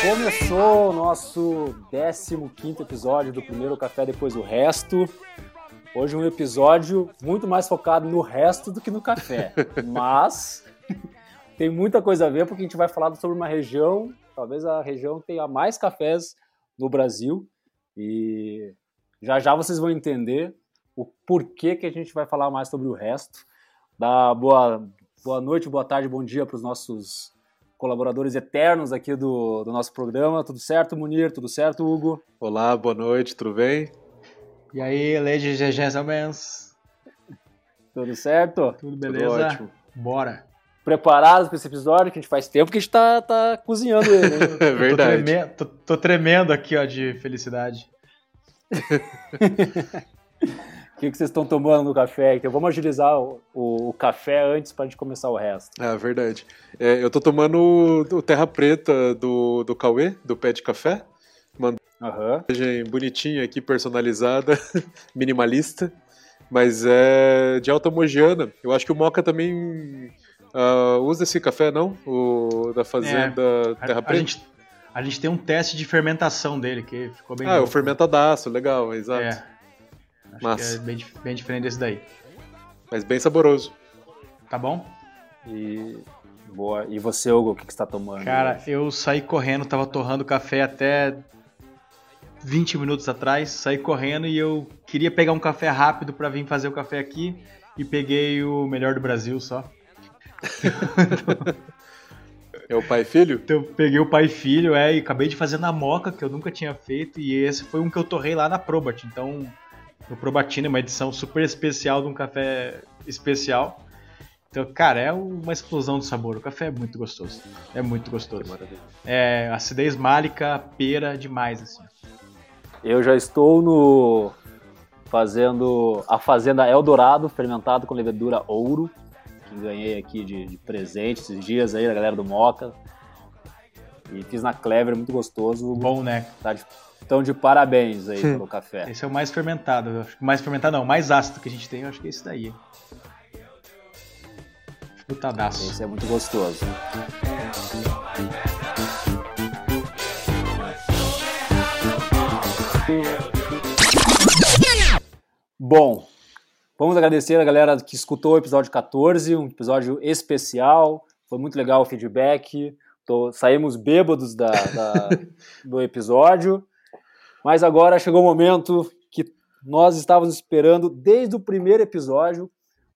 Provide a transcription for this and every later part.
Começou o nosso 15 episódio do primeiro Café Depois o Resto. Hoje um episódio muito mais focado no resto do que no café. Mas tem muita coisa a ver porque a gente vai falar sobre uma região, talvez a região tenha mais cafés no Brasil. E já já vocês vão entender o porquê que a gente vai falar mais sobre o resto. Dá boa, boa noite, boa tarde, bom dia para os nossos colaboradores eternos aqui do, do nosso programa. Tudo certo, Munir? Tudo certo, Hugo? Olá, boa noite, tudo bem? E aí, Lady GG Tudo certo? Tudo beleza? Tudo ótimo. Bora. Preparados para esse episódio, que a gente faz tempo que a gente tá, tá cozinhando ele. Né? é verdade. Tô tremendo, tô, tô tremendo aqui, ó, de felicidade. O que, que vocês estão tomando no café? Então vamos agilizar o, o, o café antes para a gente começar o resto. Ah, verdade. É, eu estou tomando o, o, Terra Preta do, do Cauê, do Pé de Café. Mandou uhum. bonitinha aqui, personalizada, minimalista. Mas é de alta mogiana. Eu acho que o Moca também uh, usa esse café, não? O da Fazenda é, Terra Preta. A gente, a gente tem um teste de fermentação dele que ficou bem. Ah, é o fermentadaço, legal, exato. É. Acho Massa. que é bem, bem diferente desse daí. Mas bem saboroso. Tá bom? E boa. E você, Hugo, o que, que você tá tomando? Cara, hoje? eu saí correndo, tava torrando café até 20 minutos atrás, saí correndo e eu queria pegar um café rápido para vir fazer o café aqui e peguei o melhor do Brasil só. É o pai e filho? Então, eu peguei o pai e filho, é, e acabei de fazer na moca, que eu nunca tinha feito, e esse foi um que eu torrei lá na Probat. Então, no Probatina, uma edição super especial de um café especial. Então, cara, é uma explosão de sabor. O café é muito gostoso. É muito gostoso. É acidez málica, pera demais, assim. Eu já estou no fazendo a fazenda Eldorado, fermentado com levedura ouro, que ganhei aqui de, de presente esses dias aí, da galera do Moca. E fiz na Clever, muito gostoso. Bom, né? Tá de, então, de parabéns aí pelo café. Esse é o mais fermentado. Mais fermentado não, mais ácido que a gente tem, eu acho que é esse daí. Frutadaço. Esse é muito gostoso. Bom, vamos agradecer a galera que escutou o episódio 14, um episódio especial. Foi muito legal o feedback. Tô, saímos bêbados da, da do episódio. Mas agora chegou o momento que nós estávamos esperando desde o primeiro episódio,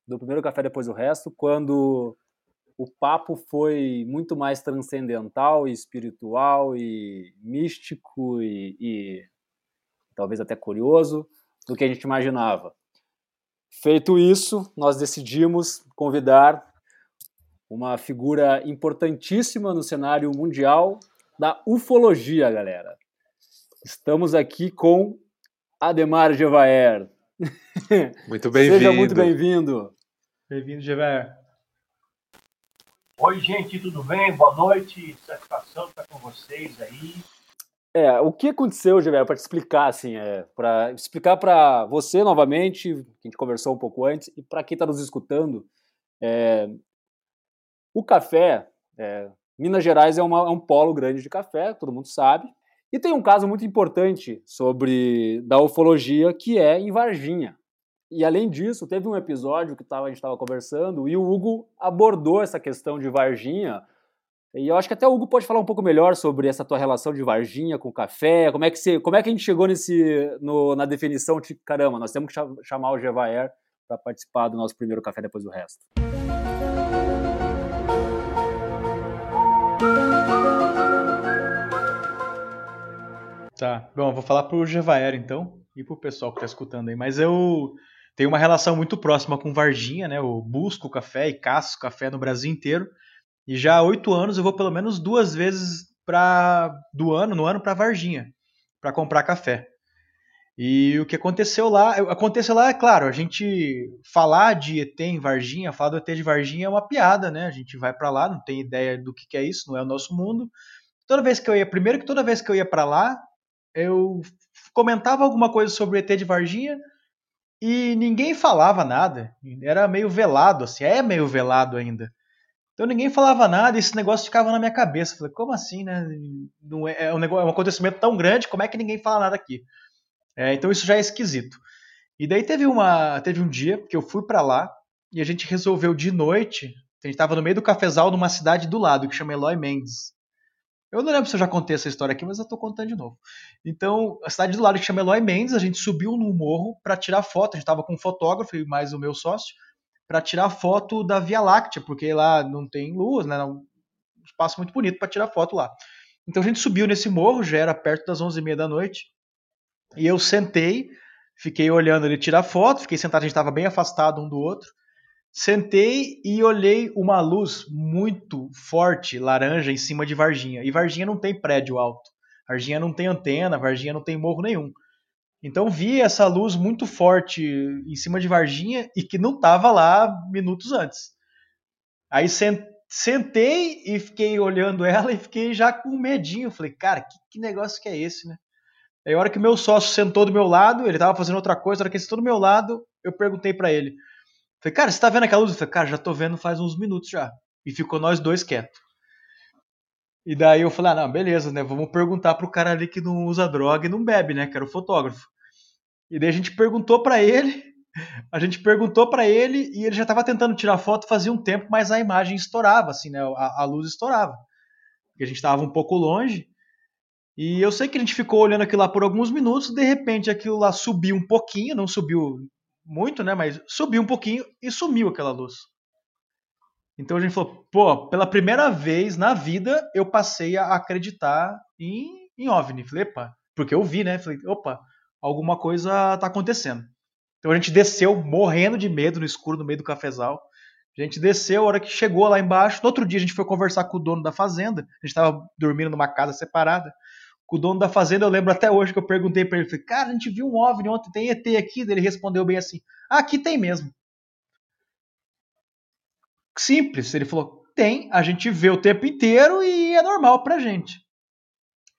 do primeiro Café Depois do Resto, quando o papo foi muito mais transcendental e espiritual e místico e, e talvez até curioso do que a gente imaginava. Feito isso, nós decidimos convidar uma figura importantíssima no cenário mundial da ufologia, galera. Estamos aqui com Ademar Gevaer. Muito bem-vindo. Seja muito bem-vindo. Bem-vindo, Gevaer. Oi, gente, tudo bem? Boa noite. Satisfação estar com vocês aí. É, o que aconteceu, Gevaer, para te explicar, assim, é, para explicar para você novamente, que a gente conversou um pouco antes, e para quem está nos escutando, é, o café, é, Minas Gerais é, uma, é um polo grande de café, todo mundo sabe, e tem um caso muito importante sobre da ufologia que é em Varginha. E além disso, teve um episódio que tava, a gente estava conversando e o Hugo abordou essa questão de Varginha. E eu acho que até o Hugo pode falar um pouco melhor sobre essa tua relação de Varginha com café, como é que, você, como é que a gente chegou nesse, no, na definição de caramba, nós temos que chamar o Gevaer para participar do nosso primeiro café depois do resto. Tá. Bom, eu vou falar pro Gevaer então e pro pessoal que tá escutando aí. Mas eu tenho uma relação muito próxima com Varginha, né? Eu busco café e caço café no Brasil inteiro. E já há oito anos eu vou pelo menos duas vezes pra, do ano, no ano para Varginha, para comprar café. E o que aconteceu lá, aconteceu lá, é claro, a gente falar de ET em Varginha, falar do ET de Varginha é uma piada, né? A gente vai para lá, não tem ideia do que, que é isso, não é o nosso mundo. Toda vez que eu ia, primeiro que toda vez que eu ia para lá, eu comentava alguma coisa sobre o ET de Varginha e ninguém falava nada. Era meio velado, assim, é meio velado ainda. Então ninguém falava nada e esse negócio ficava na minha cabeça. falei, como assim, né? Não é, é, um negócio, é um acontecimento tão grande, como é que ninguém fala nada aqui? É, então isso já é esquisito. E daí teve, uma, teve um dia que eu fui para lá e a gente resolveu de noite. A gente estava no meio do cafezal numa cidade do lado que chama Eloy Mendes. Eu não lembro se eu já contei essa história aqui, mas eu tô contando de novo. Então, a cidade do lado que chama Eloy Mendes, a gente subiu no morro para tirar foto. A gente tava com um fotógrafo e mais o meu sócio para tirar foto da Via Láctea, porque lá não tem luz, né? Um espaço muito bonito para tirar foto lá. Então a gente subiu nesse morro, já era perto das 11h30 da noite. E eu sentei, fiquei olhando ele tirar foto, fiquei sentado, a gente estava bem afastado um do outro. Sentei e olhei uma luz muito forte, laranja, em cima de Varginha. E Varginha não tem prédio alto. Varginha não tem antena, Varginha não tem morro nenhum. Então vi essa luz muito forte em cima de Varginha e que não estava lá minutos antes. Aí sentei e fiquei olhando ela e fiquei já com medinho. Falei, cara, que, que negócio que é esse, né? Aí a hora que meu sócio sentou do meu lado, ele tava fazendo outra coisa, a hora que ele sentou do meu lado, eu perguntei para ele. Falei, cara, você tá vendo aquela luz? Eu falei, cara, já tô vendo faz uns minutos já. E ficou nós dois quietos. E daí eu falei, ah, não, beleza, né? Vamos perguntar pro cara ali que não usa droga e não bebe, né? Que era o fotógrafo. E daí a gente perguntou para ele, a gente perguntou para ele e ele já tava tentando tirar foto fazia um tempo, mas a imagem estourava, assim, né? A, a luz estourava. Porque a gente tava um pouco longe. E eu sei que a gente ficou olhando aquilo lá por alguns minutos, de repente aquilo lá subiu um pouquinho, não subiu muito, né? Mas subiu um pouquinho e sumiu aquela luz. Então a gente falou, pô, pela primeira vez na vida eu passei a acreditar em, em OVNI. Falei, epa, porque eu vi, né? Falei, opa, alguma coisa tá acontecendo. Então a gente desceu morrendo de medo no escuro, no meio do cafezal. A gente desceu, a hora que chegou lá embaixo. No outro dia a gente foi conversar com o dono da fazenda. A gente estava dormindo numa casa separada com o dono da fazenda, eu lembro até hoje que eu perguntei para ele, falei, cara, a gente viu um OVNI ontem, tem ET aqui? Ele respondeu bem assim, ah, aqui tem mesmo. Simples, ele falou, tem, a gente vê o tempo inteiro e é normal pra gente.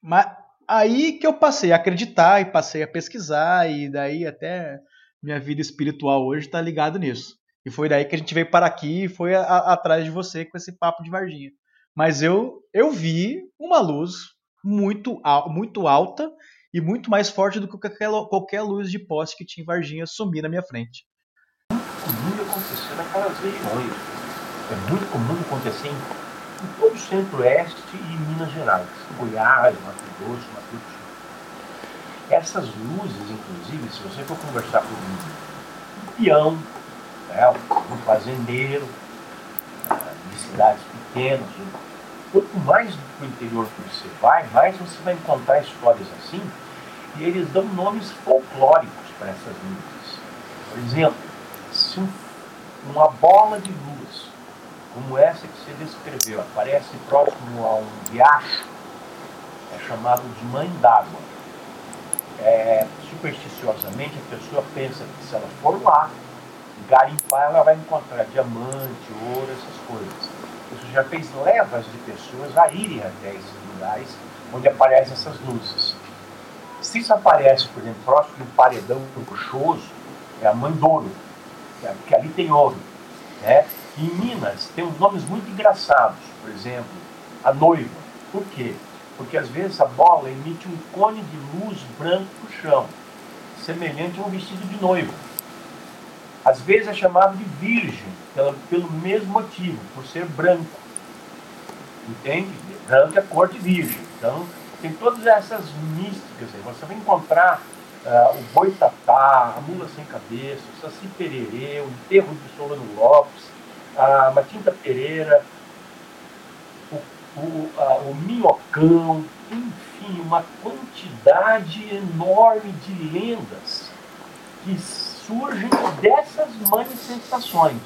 Mas aí que eu passei a acreditar e passei a pesquisar e daí até minha vida espiritual hoje está ligado nisso. E foi daí que a gente veio para aqui e foi a, a, atrás de você com esse papo de Varginha. Mas eu eu vi uma luz muito, muito alta e muito mais forte do que qualquer, qualquer luz de poste que tinha em Varginha sumir na minha frente. Muito comum acontecer regiões. É muito comum acontecer em, em todo o centro-oeste e Minas Gerais, Goiás, Mato Grosso, Mato Grosso. Essas luzes, inclusive, se você for conversar com um peão, né, um fazendeiro, ah, de cidades pequenas, quanto mais para o interior você vai, mais você vai encontrar histórias assim, e eles dão nomes folclóricos para essas luzes. Por exemplo, se um, uma bola de luz, como essa que você descreveu, aparece próximo a um riacho, é chamado de mãe d'água. É, supersticiosamente, a pessoa pensa que se ela for lá, garimpar, ela vai encontrar diamante, ouro, essas coisas. Isso já fez levas de pessoas a irem até esses lugares onde aparecem essas luzes. Se isso aparece, por exemplo, próximo de um paredão rochoso, é a Mandouro, que ali tem ouro. Né? Em Minas tem uns nomes muito engraçados, por exemplo, a noiva. Por quê? Porque às vezes a bola emite um cone de luz branco no chão, semelhante a um vestido de noiva. Às vezes é chamado de virgem, pelo, pelo mesmo motivo, por ser branco. Entende? Branco é cor de virgem. Então, tem todas essas místicas aí. Você vai encontrar uh, o boitatá, a mula sem cabeça, o saci pererê, o enterro de Solano Lopes, a Matinta Pereira, o, o, uh, o minhocão, enfim, uma quantidade enorme de lendas que surgem dessas manifestações.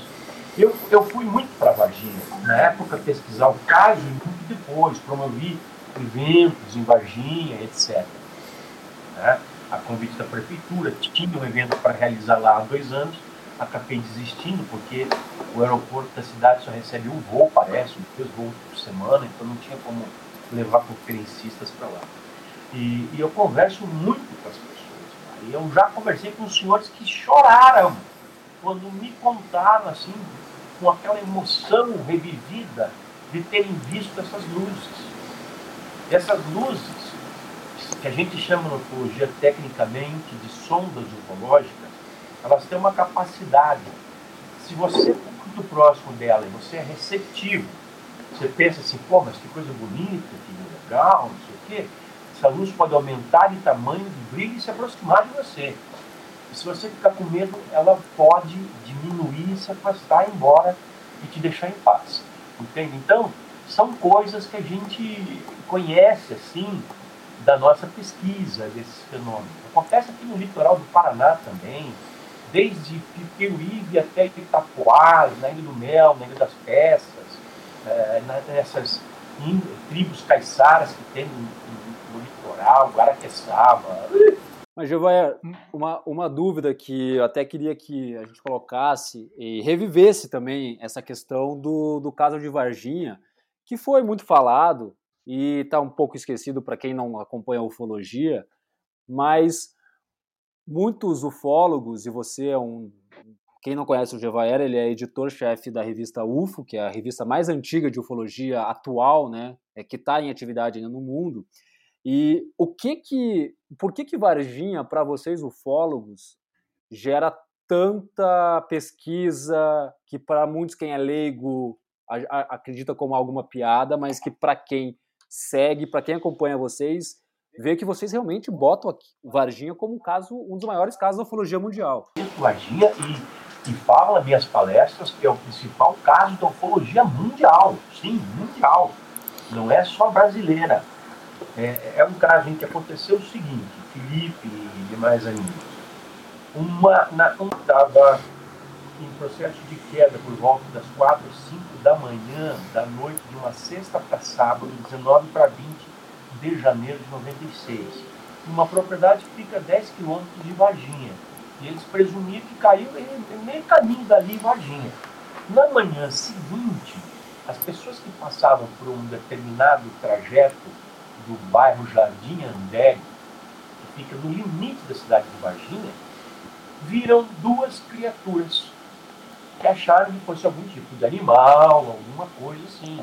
Eu, eu fui muito para Varginha, na época, pesquisar o caso e muito depois, promovi eventos em Varginha, etc. Né? a convite da prefeitura, tinha um evento para realizar lá há dois anos, acabei desistindo porque o aeroporto da cidade só recebe um voo, parece, dois voos por semana, então não tinha como levar conferencistas para lá. E, e, eu converso muito com as pessoas. E eu já conversei com os senhores que choraram quando me contaram assim, com aquela emoção revivida de terem visto essas luzes. Essas luzes, que a gente chama na ufologia tecnicamente de sondas ufológicas, elas têm uma capacidade. Se você é muito próximo dela e você é receptivo, você pensa assim, pô, mas que coisa bonita, que legal, não sei o quê, essa luz pode aumentar de tamanho, de brilho e se aproximar de você. E se você ficar com medo, ela pode diminuir, se afastar, embora e te deixar em paz. Entende? Então, são coisas que a gente conhece, assim, da nossa pesquisa desses fenômenos. Acontece aqui no litoral do Paraná também, desde Pipiuíbe até Itapoá, na Ilha do Mel, na Ilha das Peças, é, nessas tribos caiçaras que tem no, no litoral, Guaraqueçaba. Mas, Giovanni, uma, uma dúvida que eu até queria que a gente colocasse e revivesse também essa questão do, do caso de Varginha, que foi muito falado e está um pouco esquecido para quem não acompanha a ufologia, mas muitos ufólogos, e você é um. Quem não conhece o Gevaera, ele é editor-chefe da revista UFO, que é a revista mais antiga de ufologia atual, né? É, que está em atividade ainda no mundo. E o que que, por que que Varginha, para vocês ufólogos, gera tanta pesquisa que para muitos quem é leigo a, a, acredita como alguma piada, mas que para quem segue, para quem acompanha vocês, vê que vocês realmente botam aqui, Varginha como um caso, um dos maiores casos da ufologia mundial. Varginha e, e falo nas minhas palestras que é o principal caso da ufologia mundial, sim, mundial. Não é só brasileira. É, é um caso em que aconteceu o seguinte, Felipe e mais ainda. Uma, na, um estava em processo de queda por volta das 4, 5 da manhã, da noite de uma sexta para sábado, 19 para 20 de janeiro de 96. Uma propriedade que fica a 10 quilômetros de Varginha. E eles presumiam que caiu meio caminho dali em Varginha. Na manhã seguinte, as pessoas que passavam por um determinado trajeto do bairro Jardim André, que fica no limite da cidade de Varginha, viram duas criaturas que acharam que fosse algum tipo de animal, alguma coisa assim,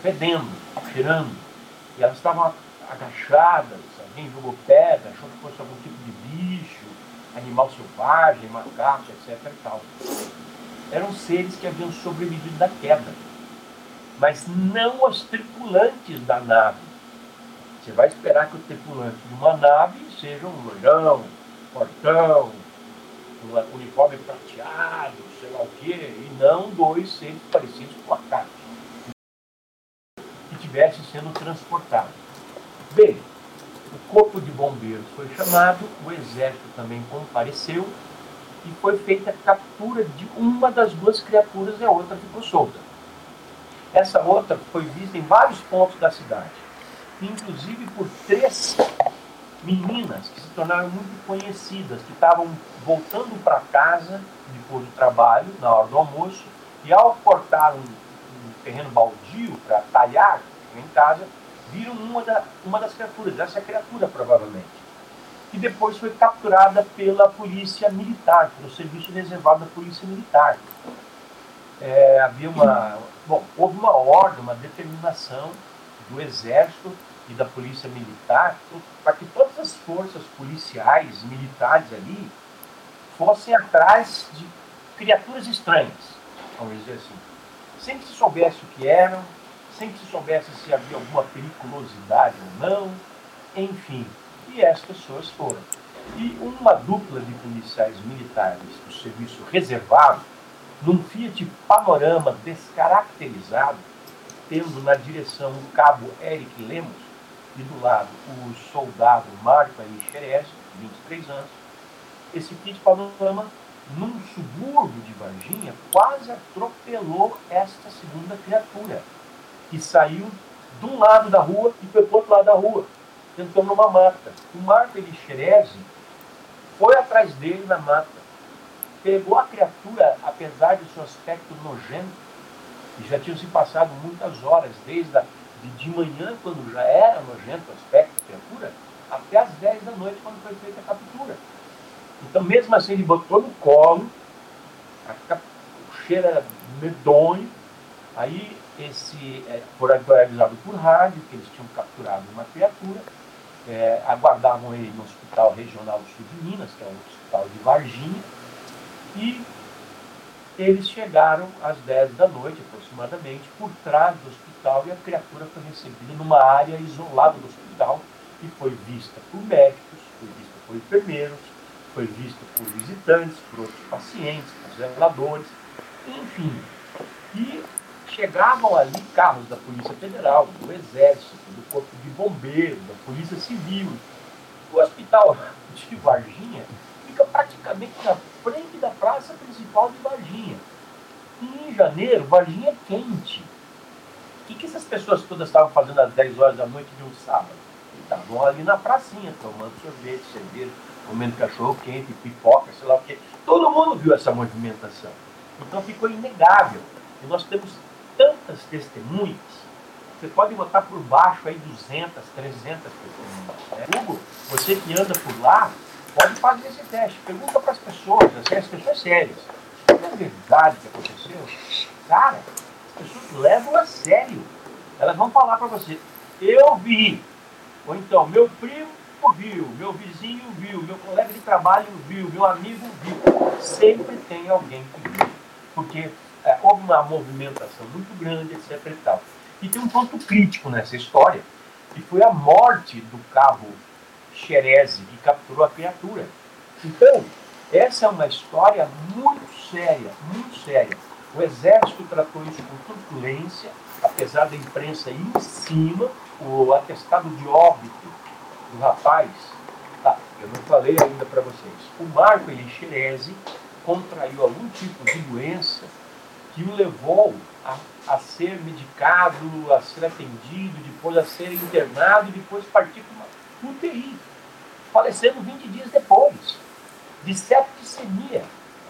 fedendo, cheirando. E elas estavam agachadas, alguém jogou pedra, achou que fosse algum tipo de bicho, animal selvagem, macaco, etc. E tal. Eram seres que haviam sobrevivido da queda, mas não os tripulantes da nave você vai esperar que o tripulante de uma nave seja um loirão, portão, um uniforme prateado, sei lá o quê, e não dois seres parecidos com a estivessem sendo transportados. Bem, o corpo de bombeiros foi chamado, o exército também compareceu e foi feita a captura de uma das duas criaturas e a outra ficou solta. Essa outra foi vista em vários pontos da cidade inclusive por três meninas que se tornaram muito conhecidas, que estavam voltando para casa depois do trabalho, na hora do almoço, e ao cortar um, um terreno baldio para talhar em casa, viram uma, da, uma das criaturas, essa é criatura provavelmente. E depois foi capturada pela polícia militar, pelo serviço reservado da polícia militar. É, havia uma. Bom, houve uma ordem, uma determinação do exército e da polícia militar para que todas as forças policiais, militares ali, fossem atrás de criaturas estranhas, vamos dizer assim. Sem que se soubesse o que eram, sem que se soubesse se havia alguma periculosidade ou não, enfim. E as pessoas foram. E uma dupla de policiais militares do serviço reservado, num Fiat Panorama descaracterizado, tendo na direção o cabo Eric Lemos, e do lado o soldado Marco Henrique Xerez, 23 anos, esse kit panorama, num subúrbio de Varginha, quase atropelou esta segunda criatura, que saiu de um lado da rua e foi para o outro lado da rua. entrou numa mata. O Marco Elixerese foi atrás dele na mata, pegou a criatura, apesar de seu aspecto nojento, e já tinham se passado muitas horas, desde a, de, manhã, quando já era nojento o aspecto da criatura, até as 10 da noite, quando foi feita a captura. Então, mesmo assim, ele botou no colo, a, o cheiro era medonho, aí esse é, foi avisado por rádio que eles tinham capturado uma criatura, é, aguardavam ele no Hospital Regional do Sul de Minas, que é o Hospital de Varginha, e eles chegaram às 10 da noite, aproximadamente, por trás do hospital, e a criatura foi recebida numa área isolada do hospital e foi vista por médicos, foi vista por enfermeiros, foi vista por visitantes, por outros pacientes, por zeladores, enfim. E chegavam ali carros da Polícia Federal, do Exército, do Corpo de Bombeiros, da Polícia Civil. O hospital de Varginha fica praticamente na frente da praça principal de Varginha. E em janeiro, Varginha é quente. O que, que essas pessoas todas estavam fazendo às 10 horas da noite de um sábado? Estavam ali na pracinha, tomando sorvete, cerveja, comendo cachorro quente, pipoca, sei lá o quê. Todo mundo viu essa movimentação. Então ficou inegável. E nós temos tantas testemunhas, você pode botar por baixo aí 200, 300 testemunhas. Né? Hugo, você que anda por lá, pode fazer esse teste. Pergunta para as pessoas, assim, as pessoas sérias. É verdade que aconteceu? Cara, as pessoas levam a sério. Elas vão falar para você, eu vi. Ou então, meu primo viu, meu vizinho viu, meu colega de trabalho viu, meu amigo viu. Sempre tem alguém que viu. Porque é, houve uma movimentação muito grande, etc. E, tal. e tem um ponto crítico nessa história, que foi a morte do carro Xereze, que capturou a criatura. Então, essa é uma história muito séria, muito séria. O Exército tratou isso com truculência, apesar da imprensa ir em cima, o atestado de óbito do rapaz, tá, eu não falei ainda para vocês. O Marco Elixerese contraiu algum tipo de doença que o levou a, a, ser medicado, a ser atendido, depois a ser internado e depois partir para uma UTI, falecendo 20 dias depois, de septicemia,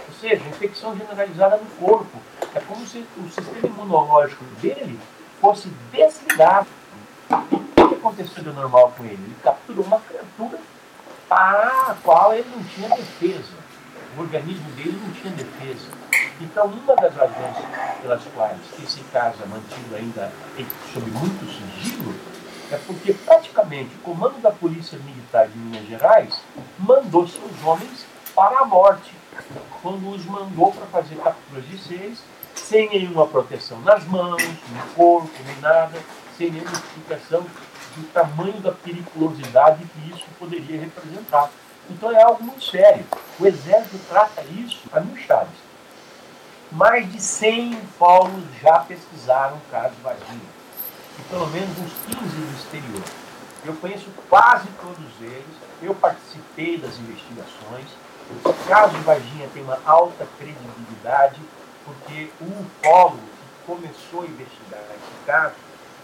ou seja, infecção generalizada no corpo. É como se o sistema imunológico dele fosse desligado. O que aconteceu de normal com ele? Ele capturou uma criatura para a qual ele não tinha defesa. O organismo dele não tinha defesa. Então, uma das razões pelas quais esse caso é mantido ainda sob muito sigilo é porque praticamente o comando da Polícia Militar de Minas Gerais mandou seus homens para a morte, quando os mandou para fazer capturas de seres sem nenhuma proteção nas mãos, no corpo, nem nada, sem nenhuma explicação do tamanho da periculosidade que isso poderia representar. Então é algo muito sério. O Exército trata isso a mil chaves mais de 100 ufólogos já pesquisaram o caso Varginha, e pelo menos uns 15 do exterior. Eu conheço quase todos eles, eu participei das investigações. O caso Varginha tem uma alta credibilidade, porque o ufólogo que começou a investigar esse caso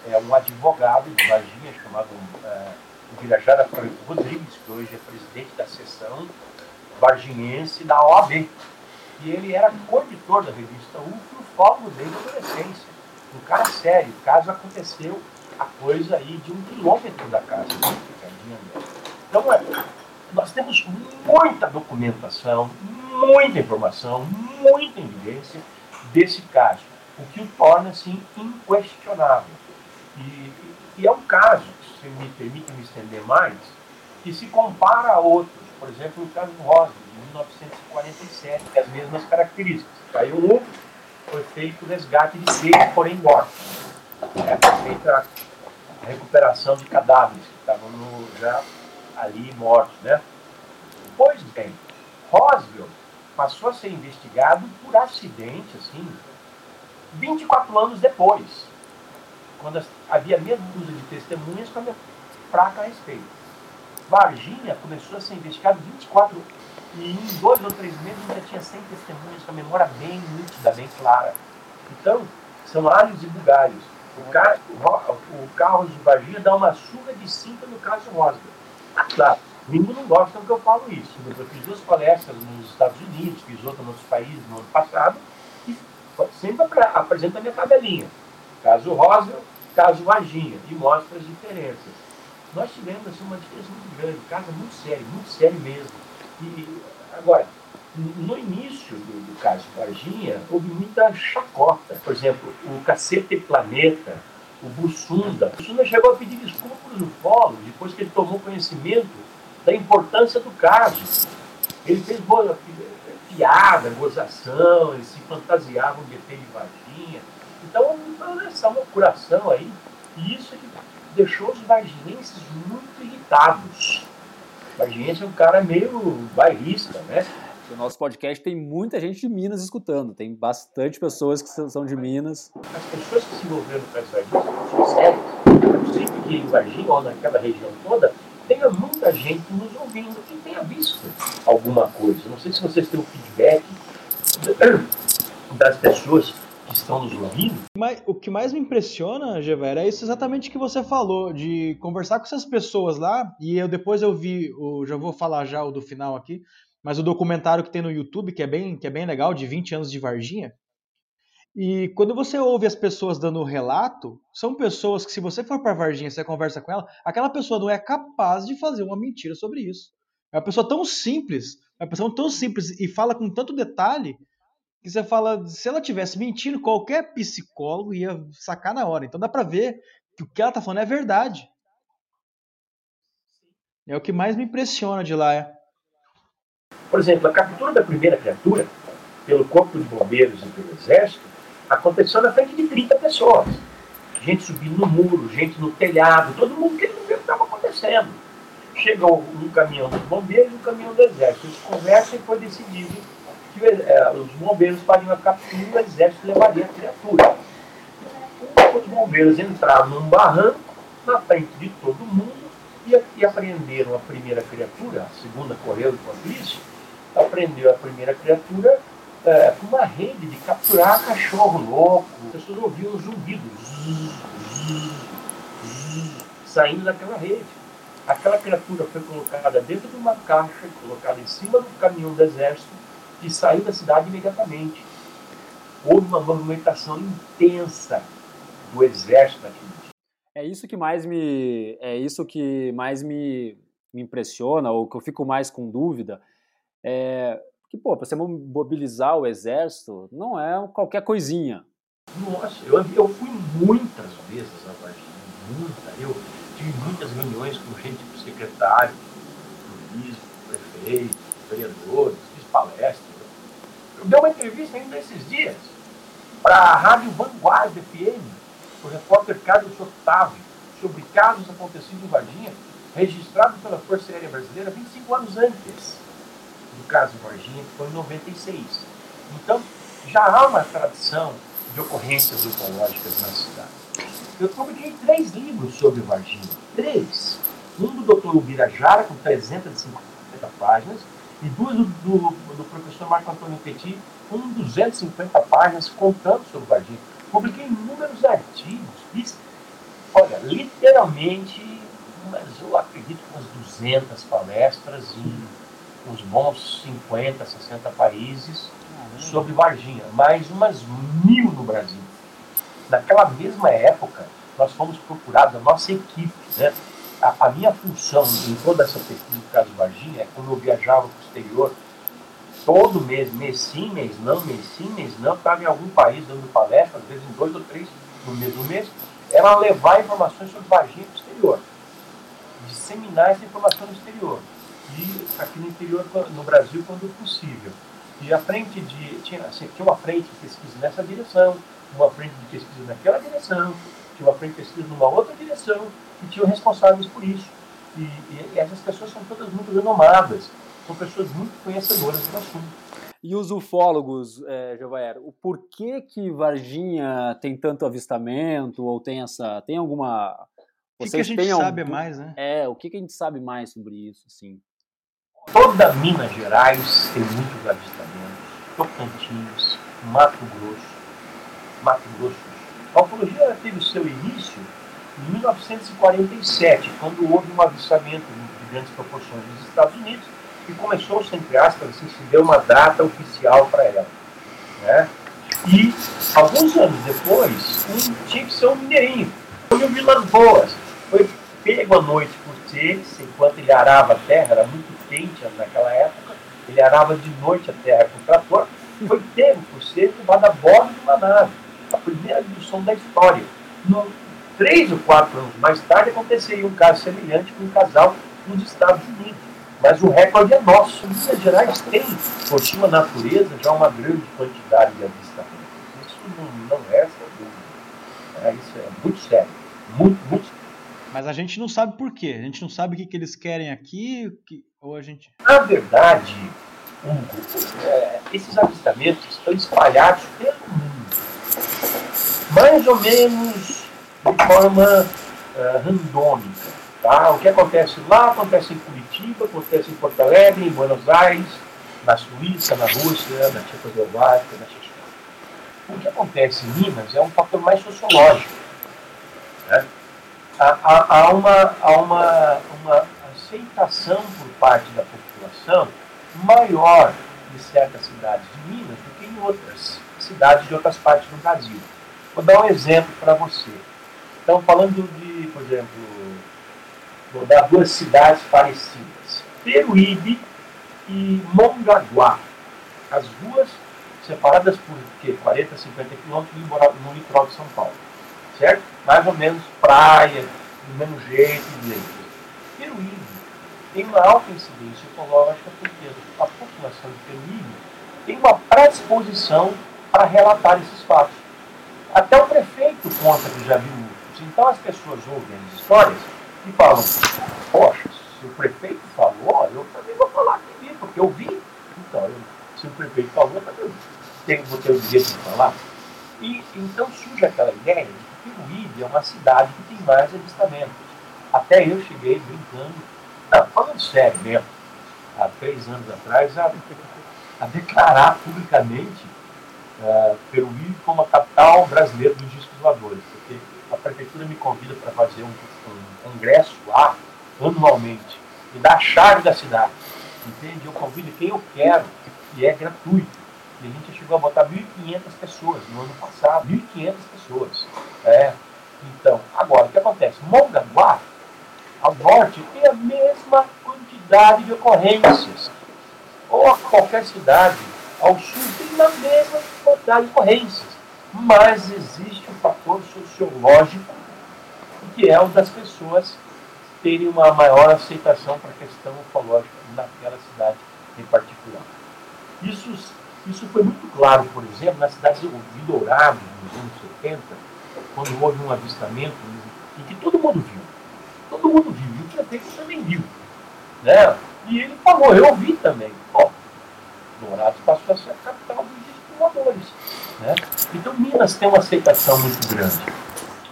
é um advogado de Varginha chamado uh, Virajara Rodrigues, que hoje é presidente da seção varginhense da OAB. E ele era coeditor da revista UF e o foco dele da adolescência. Um cara sério. Caso aconteceu a coisa aí de um quilômetro da casa Então, é, nós temos muita documentação, muita informação, muita evidência desse caso, o que o torna, assim, inquestionável. E, e é um caso, se me permite me estender mais, que se compara a outros. Por exemplo, o caso do Rosa, 1947, tem as mesmas características. Caiu um, foi feito o resgate de seis, porém mortos. É, foi feita a recuperação de cadáveres que estavam no, já ali mortos. Né? Pois bem, Roswell passou a ser investigado por acidente, assim, 24 anos depois, quando havia meia dúzia de testemunhas com a fraca a respeito. Varginha começou a ser investigado 24 e em dois ou três meses já tinha 100 testemunhas com a memória bem nítida, bem clara. Então, são alhos e bugalhos. O, cara, o Varginha dá uma surra de cinta no caso Rosa. Ah, claro, Mínimo não gosta que eu falo isso. Eu fiz duas palestras nos Estados Unidos, fiz outra em outros países no ano passado, e sempre apresenta a minha tabelinha. Caso Rosa, caso Varginha, e mostra as diferenças. Nós tivemos assim, uma diferença muito grande, caso muito sério, muito sério mesmo. E, agora, no início do, do caso Varginha, houve muita chacota. Por exemplo, o Cacete Planeta, o Bussunda. O Bussunda chegou a pedir desculpas para o Polo, depois que ele tomou conhecimento da importância do caso. Ele fez boa, piada, gozação, eles se fantasiavam de ET de Varginha. Então, essa curação aí, e isso é que deixou os varginenses muito irritados. O varginense é um cara meio bairrista, né? O nosso podcast tem muita gente de Minas escutando, tem bastante pessoas que são de Minas. As pessoas que se envolveram são sérias. É possível que em Varginha ou naquela região toda tenha muita gente nos ouvindo que tenha visto alguma coisa. Não sei se vocês têm um feedback das pessoas Mas o que mais me impressiona, Gevera, é isso exatamente que você falou, de conversar com essas pessoas lá, e eu depois eu vi, o, já vou falar já o do final aqui, mas o documentário que tem no YouTube, que é bem, que é bem legal, de 20 anos de Varginha. E quando você ouve as pessoas dando relato, são pessoas que, se você for para Varginha, você conversa com ela, aquela pessoa não é capaz de fazer uma mentira sobre isso. É uma pessoa tão simples, é uma pessoa tão simples e fala com tanto detalhe que você fala, se ela tivesse mentindo, qualquer psicólogo ia sacar na hora. Então dá para ver que o que ela tá falando é verdade. É o que mais me impressiona de lá. É. Por exemplo, a captura da primeira criatura pelo Corpo de Bombeiros e pelo Exército aconteceu na frente de 30 pessoas. Gente subindo no muro, gente no telhado, todo mundo querendo ver o que estava acontecendo. Chegou um caminhão dos bombeiros e um caminhão do Exército. Eles conversam e foi decidido que é, os bombeiros fariam a captura o Exército levaria a criatura. Os bombeiros entraram num barranco na frente de todo mundo e, e apreenderam a primeira criatura, a segunda correu enquanto isso, aprendeu a primeira criatura é, com uma rede de capturar cachorro louco. As pessoas ouviam um zumbido saindo daquela rede. Aquela criatura foi colocada dentro de uma caixa, colocada em cima do caminhão do exército e saiu da cidade imediatamente. Houve uma movimentação intensa do exército dia. É isso que mais me é isso que mais me, me impressiona ou que eu fico mais com dúvida é que, pô, para você mobilizar o exército, não é qualquer coisinha. Nossa, eu, eu fui muitas vezes a Varginha, muita. Eu tive muitas reuniões com gente do secretário, do bispo, prefeito, vereadores, fiz palestras. Eu dei uma entrevista ainda esses dias para a Rádio Vanguarda FM, o repórter Carlos Otávio, sobre casos acontecidos em Varginha, registrados pela Força Aérea Brasileira 25 anos antes do caso Varginha, que foi em 96. Então, já há uma tradição de ocorrências ufológicas na cidade. Eu publiquei três livros sobre Varginha. Três. Um do Dr. Ubirajara, com 350 páginas, e duas do, do, do professor Marco Antônio Petit, com 250 páginas, contando sobre Varginha. Publiquei inúmeros artigos, fiz, olha, literalmente, mas eu acredito umas 200 palestras e uns bons 50, 60 países sobre Varginha, mais umas mil no Brasil. Naquela mesma época, nós fomos procurados, a nossa equipe, né? A, a, minha função em toda essa pesquisa do caso Varginha é quando eu viajava para o exterior, todo mês, mês sim, mês não, mês sim, mês não, estava em algum país dando palestra, às vezes em dois ou três no mesmo mês, era levar informações sobre Varginha para o exterior, disseminar essa informação no exterior e aqui no interior, no Brasil, quando possível. E a frente de. Tinha, assim, tinha uma frente de pesquisa nessa direção, uma frente de pesquisa naquela direção, tinha uma frente de pesquisa numa outra direção, e tinham responsáveis por isso. E, e, e essas pessoas são todas muito renomadas, são pessoas muito conhecedoras do assunto. E os ufólogos, é, Jovaer, o porquê que Varginha tem tanto avistamento ou tem essa, tem alguma? O que, que, a gente sabe algum... mais, né? É, o que, que a gente sabe mais sobre isso, assim? Toda Minas Gerais tem muitos avistamentos. Tocantins, Mato Grosso, Mato Grosso A ufologia teve o seu início em 1947, quando houve um avistamento de grandes proporções nos Estados Unidos e começou, entre aspas, assim, se deu uma data oficial para ela. Né? E, alguns anos depois, um, tinha que ser um mineirinho, foi o Vilas Boas. Foi pego à noite por Tex, enquanto ele arava a terra, era muito quente naquela época, ele arava de noite a terra com trator, foi pego por ser levado a bordo de uma nave. A primeira abdução da história. No, três ou quatro anos mais tarde aconteceria um caso semelhante com um casal nos Estados Unidos. Mas o recorde é nosso. Minas Gerais tem, por sua natureza, já uma grande quantidade de avistamentos. Isso não, não resta dúvida. É, isso é muito sério. Muito, muito sério. Mas a gente não sabe por quê. A gente não sabe o que, que eles querem aqui, que, ou a gente. Na verdade, Hugo, é, esses avistamentos estão espalhados pelo mundo. Mais ou menos de forma uh, randômica. Tá? O que acontece lá acontece em Curitiba, acontece em Porto Alegre, em Buenos Aires, na Suíça, na Rússia, na Tchecoslováquia, na Chechênia. O que acontece em Minas é um fator mais sociológico. Né? Há, há, há, uma, há uma, uma aceitação por parte da população maior em certas cidades de Minas do que em outras cidades de outras partes do Brasil. Vou dar um exemplo para você. Então, falando de, por exemplo, vou dar duas cidades parecidas: Peruíbe e Mongaguá. As duas separadas por quê? 40, 50 quilômetros no litoral de São Paulo. Certo? Mais ou menos praia, do mesmo jeito, jeito. Peruíbe tem uma alta incidência ecológica porque a população de Peruíbe tem uma predisposição para relatar esses fatos. Até o prefeito conta que já viu Então as pessoas ouvem as histórias e falam, poxa, se o prefeito falou, eu também vou falar que vi, porque eu vi. Então, eu, se o prefeito falou, eu também tenho, vou ter o direito de falar. E então surge aquela ideia de que Peruíbe é uma cidade que tem mais avistamentos. Até eu cheguei brincando, não, falando sério mesmo, há três anos atrás, a, a declarar publicamente uh, Peruíbe como a capital brasileira dos discos voadores, a prefeitura me convida para fazer um congresso lá, anualmente, e dá a chave da cidade. Entende? Eu convido quem eu quero e é gratuito. E a gente chegou a botar 1.500 pessoas no ano passado. 1.500 pessoas. É. Então, agora, o que acontece? Mongaguá, ao norte, tem a mesma quantidade de ocorrências. Ou qualquer cidade ao sul tem a mesma quantidade de ocorrências. Mas existe um fator sociológico que é o das pessoas terem uma maior aceitação para a questão ufológica naquela cidade em particular. Isso, isso foi muito claro, por exemplo, na cidade de Dourado, nos anos 70, quando houve um avistamento em que todo mundo viu. Todo mundo viu, e o prefeito também viu. Né? E ele falou, eu vi também. Ó, Dourado passou a ser a capital dos voadores. Né? Então Minas tem uma aceitação muito grande.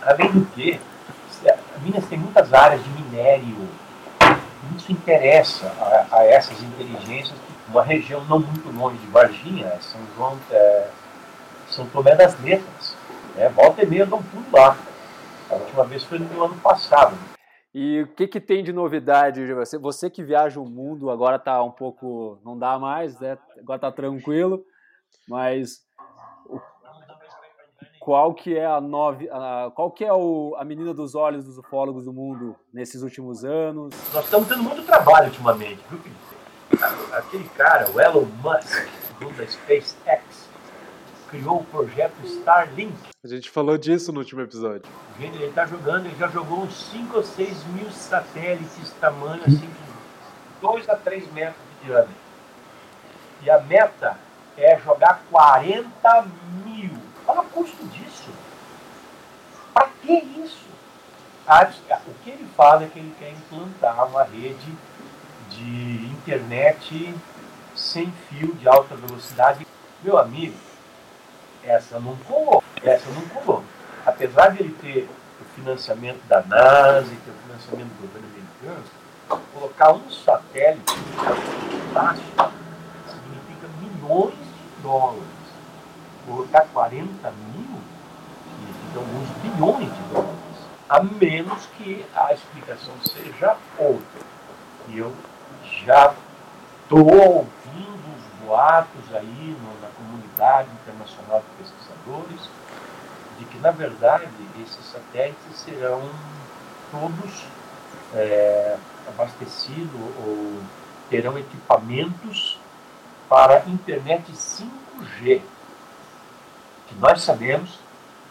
Além do que, Minas tem muitas áreas de minério. Isso interessa a, a essas inteligências. Uma região não muito longe de Varginha, São João, é, São Tomé das Letras. É, volta e meia dão tudo lá. A última vez foi no ano passado. E o que, que tem de novidade? Você, você que viaja o mundo, agora está um pouco. não dá mais, né? Agora está tranquilo, mas qual que é a nove, a, qual que é o, a menina dos olhos dos ufólogos do mundo nesses últimos anos? Nós estamos tendo muito trabalho ultimamente, viu? Aquele cara, o Elon Musk, da SpaceX, criou o projeto Starlink. A gente falou disso no último episódio. Gente, ele está jogando, ele já jogou uns 5 ou 6 mil satélites tamanho assim, de 2 a 3 metros de diâmetro. E a meta é jogar 40 mil Olha o custo disso. Para que isso? O que ele fala é que ele quer implantar uma rede de internet sem fio de alta velocidade. Meu amigo, essa não colou. Essa não colou. Apesar de ele ter o financiamento da NASA e ter o financiamento do governo americano, colocar um satélite fantástico significa milhões de dólares colocar 40 mil, alguns bilhões de dólares, a menos que a explicação seja outra. E eu já estou ouvindo os boatos aí no, na comunidade internacional de pesquisadores de que, na verdade, esses satélites serão todos é, abastecidos ou terão equipamentos para internet 5G, que nós sabemos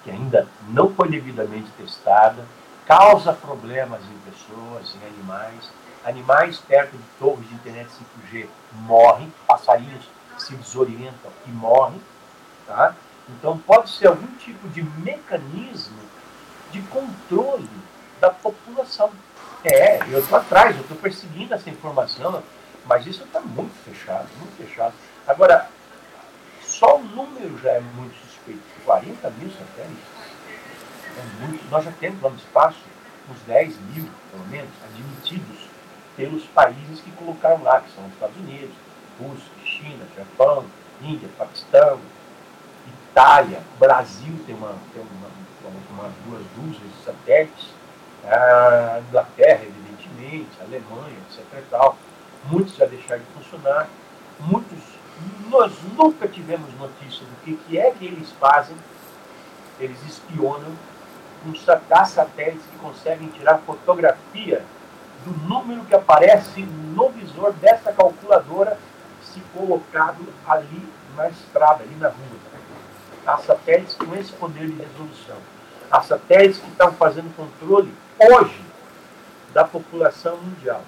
que ainda não foi devidamente testada, causa problemas em pessoas, em animais. Animais perto de torres de internet 5G morrem, passarinhos se desorientam e morrem. Tá? Então pode ser algum tipo de mecanismo de controle da população. É, eu estou atrás, eu estou perseguindo essa informação, mas isso está muito fechado, muito fechado. Agora, só o número já é muito. 40 mil satélites. É muito. Nós já temos lá no espaço uns 10 mil, pelo menos, admitidos pelos países que colocaram lá, que são os Estados Unidos, Rússia, China, Japão, Índia, Paquistão, Itália, Brasil tem, uma, tem uma, uma, duas dúzias de satélites, a Inglaterra, evidentemente, a Alemanha, etc. Tal. Muitos já deixaram de funcionar, muitos, nós nunca tivemos notícia do que, que é que eles fazem, eles espionam com satélites que conseguem tirar fotografia do número que aparece no visor dessa calculadora se colocado ali na estrada, ali na rua. Há satélites com esse poder de resolução. Há satélites que estão fazendo controle hoje da população mundial.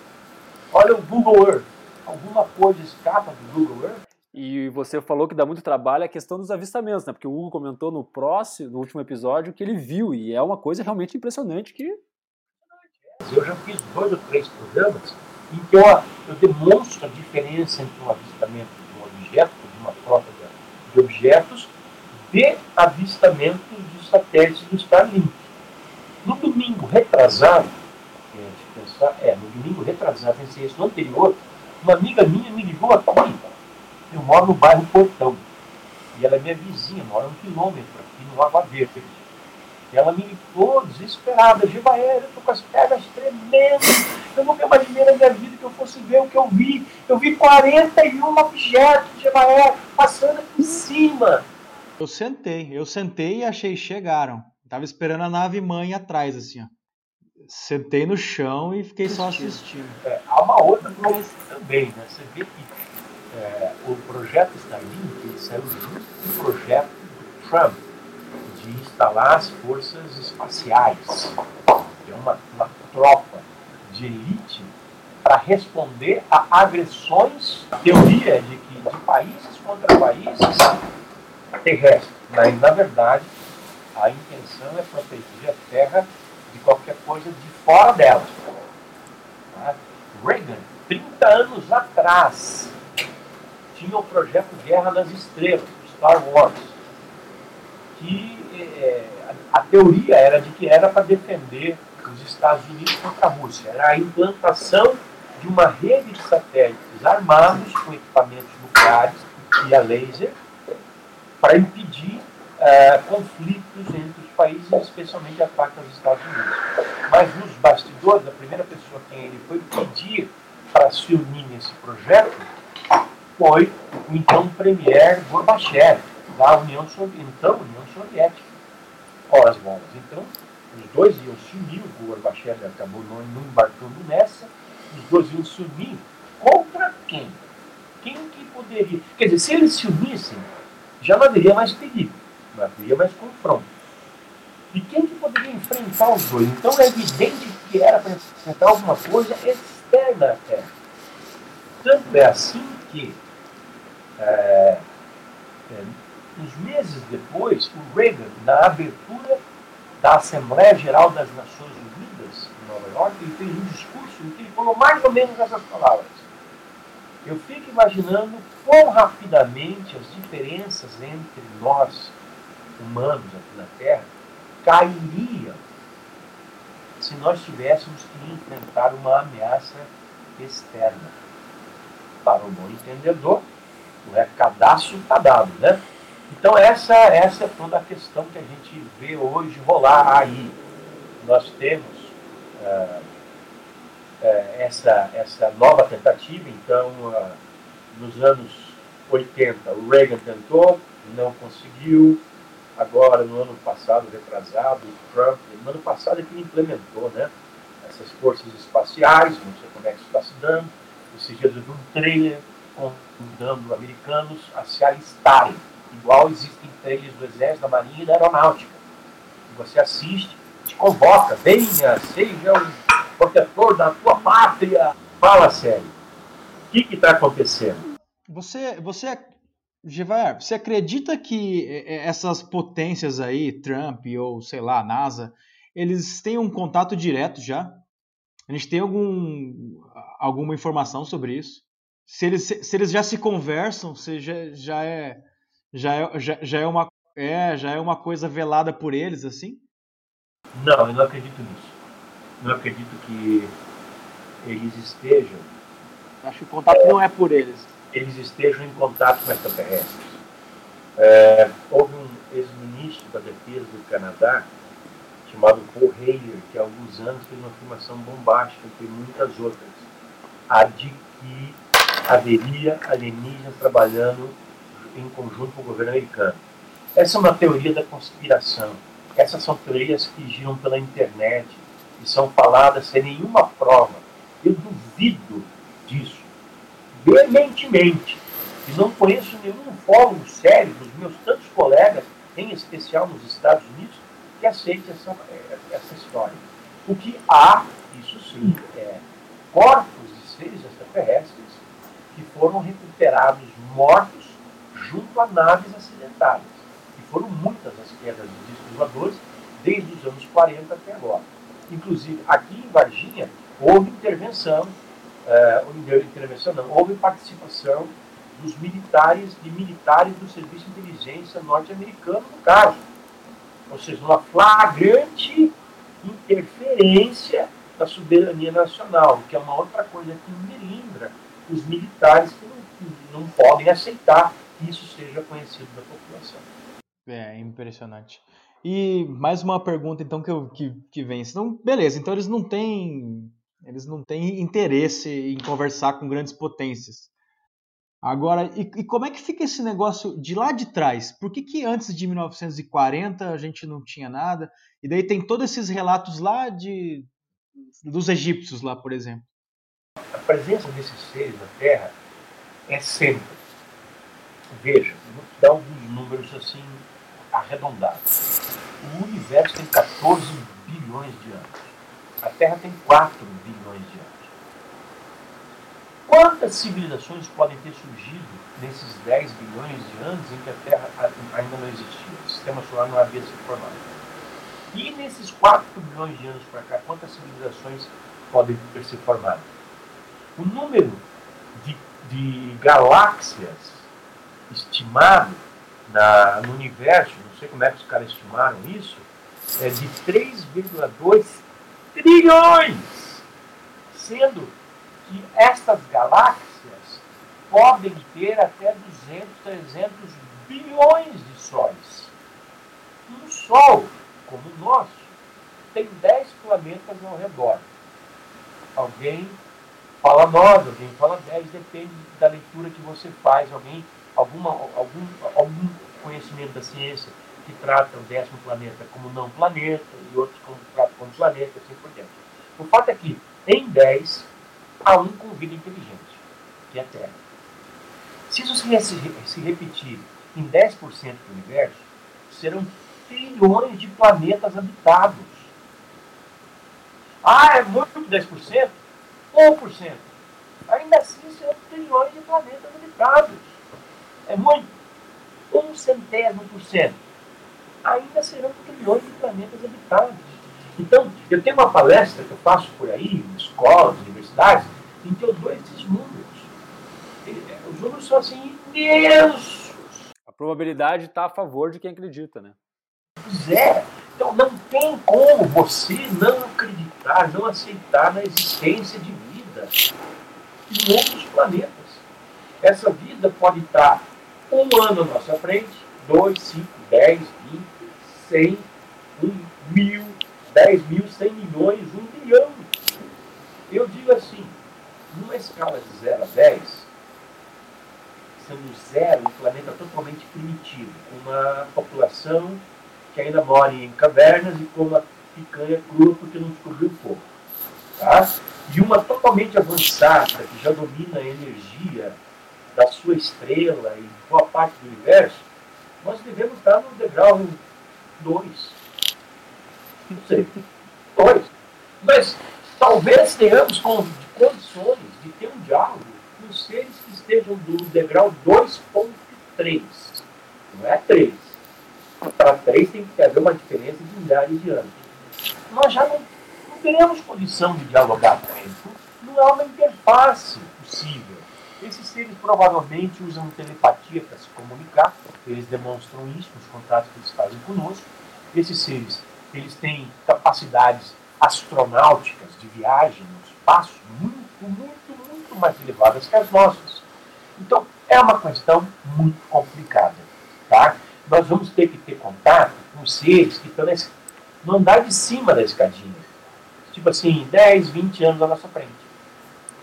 Olha o Google Earth. Alguma coisa escapa do Google Earth? E você falou que dá muito trabalho a questão dos avistamentos, né? Porque o Hugo comentou no próximo, no último episódio, que ele viu, e é uma coisa realmente impressionante que. Eu já fiz dois ou três programas em que eu, eu demonstro a diferença entre um avistamento de um objeto, de uma frota de objetos, de avistamentos de satélites do Starlink. No domingo retrasado, é, pensar, é, no domingo retrasado, pensei isso, no anterior, uma amiga minha me ligou aqui, eu moro no bairro Portão, e ela é minha vizinha, mora um quilômetro aqui no Água Verde. E ela me ligou desesperada, Gibaé, eu tô com as pernas tremendas, eu nunca imaginei na minha vida que eu fosse ver o que eu vi. Eu vi 41 objetos de Gibaé passando por cima. Eu sentei, eu sentei e achei, chegaram. Tava esperando a nave mãe atrás, assim, ó. Sentei no chão e fiquei só assistindo. É, há uma outra coisa também, né? Você vê que é, o projeto Starlink saiu junto com o projeto do Trump de instalar as forças espaciais, que é uma, uma tropa de elite para responder a agressões, a teoria de que de países contra países terrestre. Mas, na verdade, a intenção é proteger a Terra de qualquer coisa de fora dela. Tá? Reagan, 30 anos atrás, tinha o projeto Guerra nas Estrelas, Star Wars, que é, a, a teoria era de que era para defender os Estados Unidos contra a Rússia. Era a implantação de uma rede de satélites armados com equipamentos nucleares e a laser para impedir uh, conflitos entre os países, especialmente ataques aos Estados Unidos. Mas nos bastidores, a primeira pessoa quem ele foi pedir para se unir nesse projeto foi o então premier Gorbachev, da União Soviética, então União Soviética. Ora as bolas. Então, os dois iam se unir, o Gorbachev acabou não embarcando nessa, os dois iam se unir contra quem? Quem que poderia? Quer dizer, se eles se unissem, já não haveria mais perigo, não haveria mais confronto. E quem que poderia enfrentar os dois? Então é evidente que era para enfrentar alguma coisa externa à Terra. Tanto é assim que, é, é, uns meses depois, o Reagan, na abertura da Assembleia Geral das Nações Unidas, em Nova York, ele fez um discurso em que ele falou mais ou menos essas palavras. Eu fico imaginando quão rapidamente as diferenças entre nós, humanos aqui na Terra, cairiam se nós tivéssemos que enfrentar uma ameaça externa. Para o bom entendedor, o recadaço está dado, né? Então essa, essa é toda a questão que a gente vê hoje rolar aí. Nós temos uh, uh, essa, essa nova tentativa, então uh, nos anos 80 o Reagan tentou, não conseguiu, agora no ano passado, retrasado, o Trump, no ano passado é que implementou né, essas forças espaciais, não sei como é que isso está se dando, esses dias eu vi um trailer convidando americanos a se alistarem igual existem trailers do Exército, da Marinha e da Aeronáutica. Você assiste, te convoca, venha, seja um protetor da tua pátria. Fala sério. O que está acontecendo? Você, você, Gevar, você acredita que essas potências aí, Trump ou sei lá, NASA, eles têm um contato direto já? A gente tem algum, alguma informação sobre isso? Se eles, se eles já se conversam, se já, já é já é, já, já, é uma, é, já é uma coisa velada por eles, assim? Não, eu não acredito nisso. Não acredito que eles estejam. Acho que o contato não é por eles. Eles estejam em contato com extraterrestres. É, houve um ex-ministro da Defesa do Canadá, chamado Paul Hayer, que há alguns anos fez uma afirmação bombástica, e muitas outras, a de que haveria alienígenas trabalhando em conjunto com o governo americano. Essa é uma teoria da conspiração. Essas são teorias que giram pela internet e são faladas sem nenhuma prova. Eu duvido disso, veementemente. E não conheço nenhum fórum sério dos meus tantos colegas, em especial nos Estados Unidos, que aceite essa, essa história. O que há, isso sim, é corpos de seres extraterrestres que foram recuperados mortos junto a naves acidentadas. E foram muitas as quedas de discos voadores desde os anos 40 até agora. Inclusive, aqui em Varginha, houve intervenção, uh, intervenção não, houve participação dos militares, de militares do Serviço de Inteligência norte-americano, no caso. Ou seja, uma flagrante interferência da soberania nacional, que é uma outra coisa que melindra os militares que não, não podem aceitar que isso seja conhecido da população. É, impressionante. E mais uma pergunta então que, eu, que, que vem. Então, beleza, então eles não têm eles não têm interesse em conversar com grandes potências. Agora, e, e, como é que fica esse negócio de lá de trás? Por que, que antes de 1940 a gente não tinha nada? E daí tem todos esses relatos lá de dos egípcios lá, por exemplo. Presença desses seres na Terra é sempre Veja, vou te dar alguns números assim arredondados. O universo tem 14 bilhões de anos. A Terra tem 4 bilhões de anos. Quantas civilizações podem ter surgido nesses 10 bilhões de anos em que a Terra ainda não existia? O sistema solar não havia se formado. E nesses 4 bilhões de anos para cá, quantas civilizações podem ter se formado? O número de, de galáxias estimado na, no universo, não sei como é que os caras estimaram isso, é de 3,2 trilhões. Sendo que estas galáxias podem ter até 200, 300 bilhões de sóis. Um Sol, como o nosso, tem 10 planetas ao redor. Alguém fala 9, alguém fala 10, depende da leitura que você faz. Alguém alguma, algum, algum conhecimento da ciência que trata o décimo planeta como não planeta e outros como trata como planeta, assim por diante. O fato é que, em 10, há um com vida inteligente, que é a Terra. Se isso se repetir em 10% do universo, serão trilhões de planetas habitados. Ah, é muito 10%? 1%. Ainda assim serão trilhões de planetas habitados é muito, um centésimo por cento, ainda serão trilhões de planetas habitados. Então, eu tenho uma palestra que eu faço por aí, em escolas, universidades, em que eu dou esses números. Os números são assim imensos. A probabilidade está a favor de quem acredita, né? Pois é. Então não tem como você não acreditar, não aceitar na existência de em outros planetas. Essa vida pode estar um ano à nossa frente, 2, 5, 10, 20, 100, 1 mil, 10 mil, 100 milhões, 1 bilhão. Eu digo assim, numa escala de 0 a 10, sendo zero um planeta totalmente primitivo, com uma população que ainda mora em cavernas e com uma picanha crua porque não descobriu fogo. Tá? E uma totalmente avançada, que já domina a energia da sua estrela e boa parte do universo, nós devemos estar no degrau 2. Não sei. 2. Mas talvez tenhamos condições de ter um diálogo com seres que estejam do degrau 2.3. Não é 3. Para 3 tem que haver uma diferença de milhares de anos. Nós já não, não teremos condição de dialogar com eles. Não é uma interface possível. Esses seres provavelmente usam telepatia para se comunicar, eles demonstram isso nos contratos que eles fazem conosco. Esses seres, eles têm capacidades astronáuticas de viagem no espaço muito, muito, muito mais elevadas que as nossas. Então, é uma questão muito complicada. Tá? Nós vamos ter que ter contato com seres que estão no andar de cima da escadinha. Tipo assim, 10, 20 anos à nossa frente.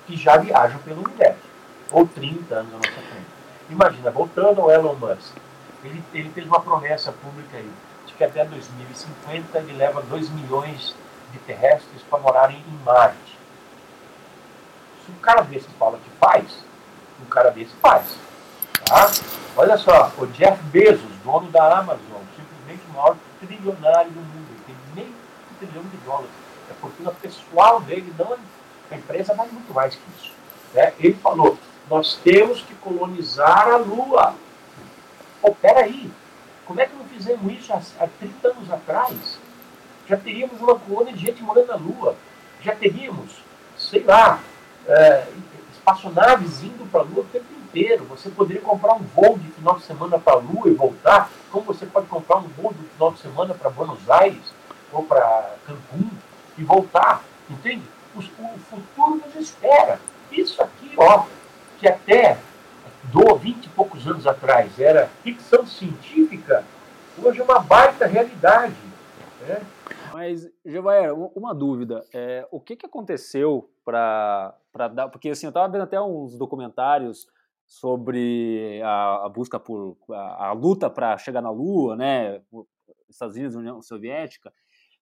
Que já viajam pelo universo ou 30 anos na nossa frente. Imagina, voltando ao Elon Musk, ele, ele fez uma promessa pública aí, de que até 2050 ele leva 2 milhões de terrestres para morarem em Marte. Se um cara desse fala que faz, um cara desse faz. Tá? Olha só, o Jeff Bezos, dono da Amazon, simplesmente o maior trilionário do mundo, ele tem meio trilhão de dólares. É a fortuna pessoal dele, não a empresa vale muito mais que isso. Né? Ele falou, nós temos que colonizar a Lua. Pô, peraí, como é que não fizemos isso há, há 30 anos atrás? Já teríamos uma colônia de gente morando na Lua. Já teríamos, sei lá, é, espaçonaves indo para a Lua o tempo inteiro. Você poderia comprar um voo de final de semana para a Lua e voltar, como você pode comprar um voo de final de semana para Buenos Aires ou para Cancún e voltar. Entende? O, o futuro nos espera. Isso aqui, ó, que até do 20 e poucos anos atrás era ficção científica, hoje é uma baita realidade. Né? Mas, Gevaer, uma dúvida. É, o que, que aconteceu para dar. Porque assim, eu estava vendo até uns documentários sobre a, a busca por. a, a luta para chegar na Lua, né? Estados Unidos, União Soviética,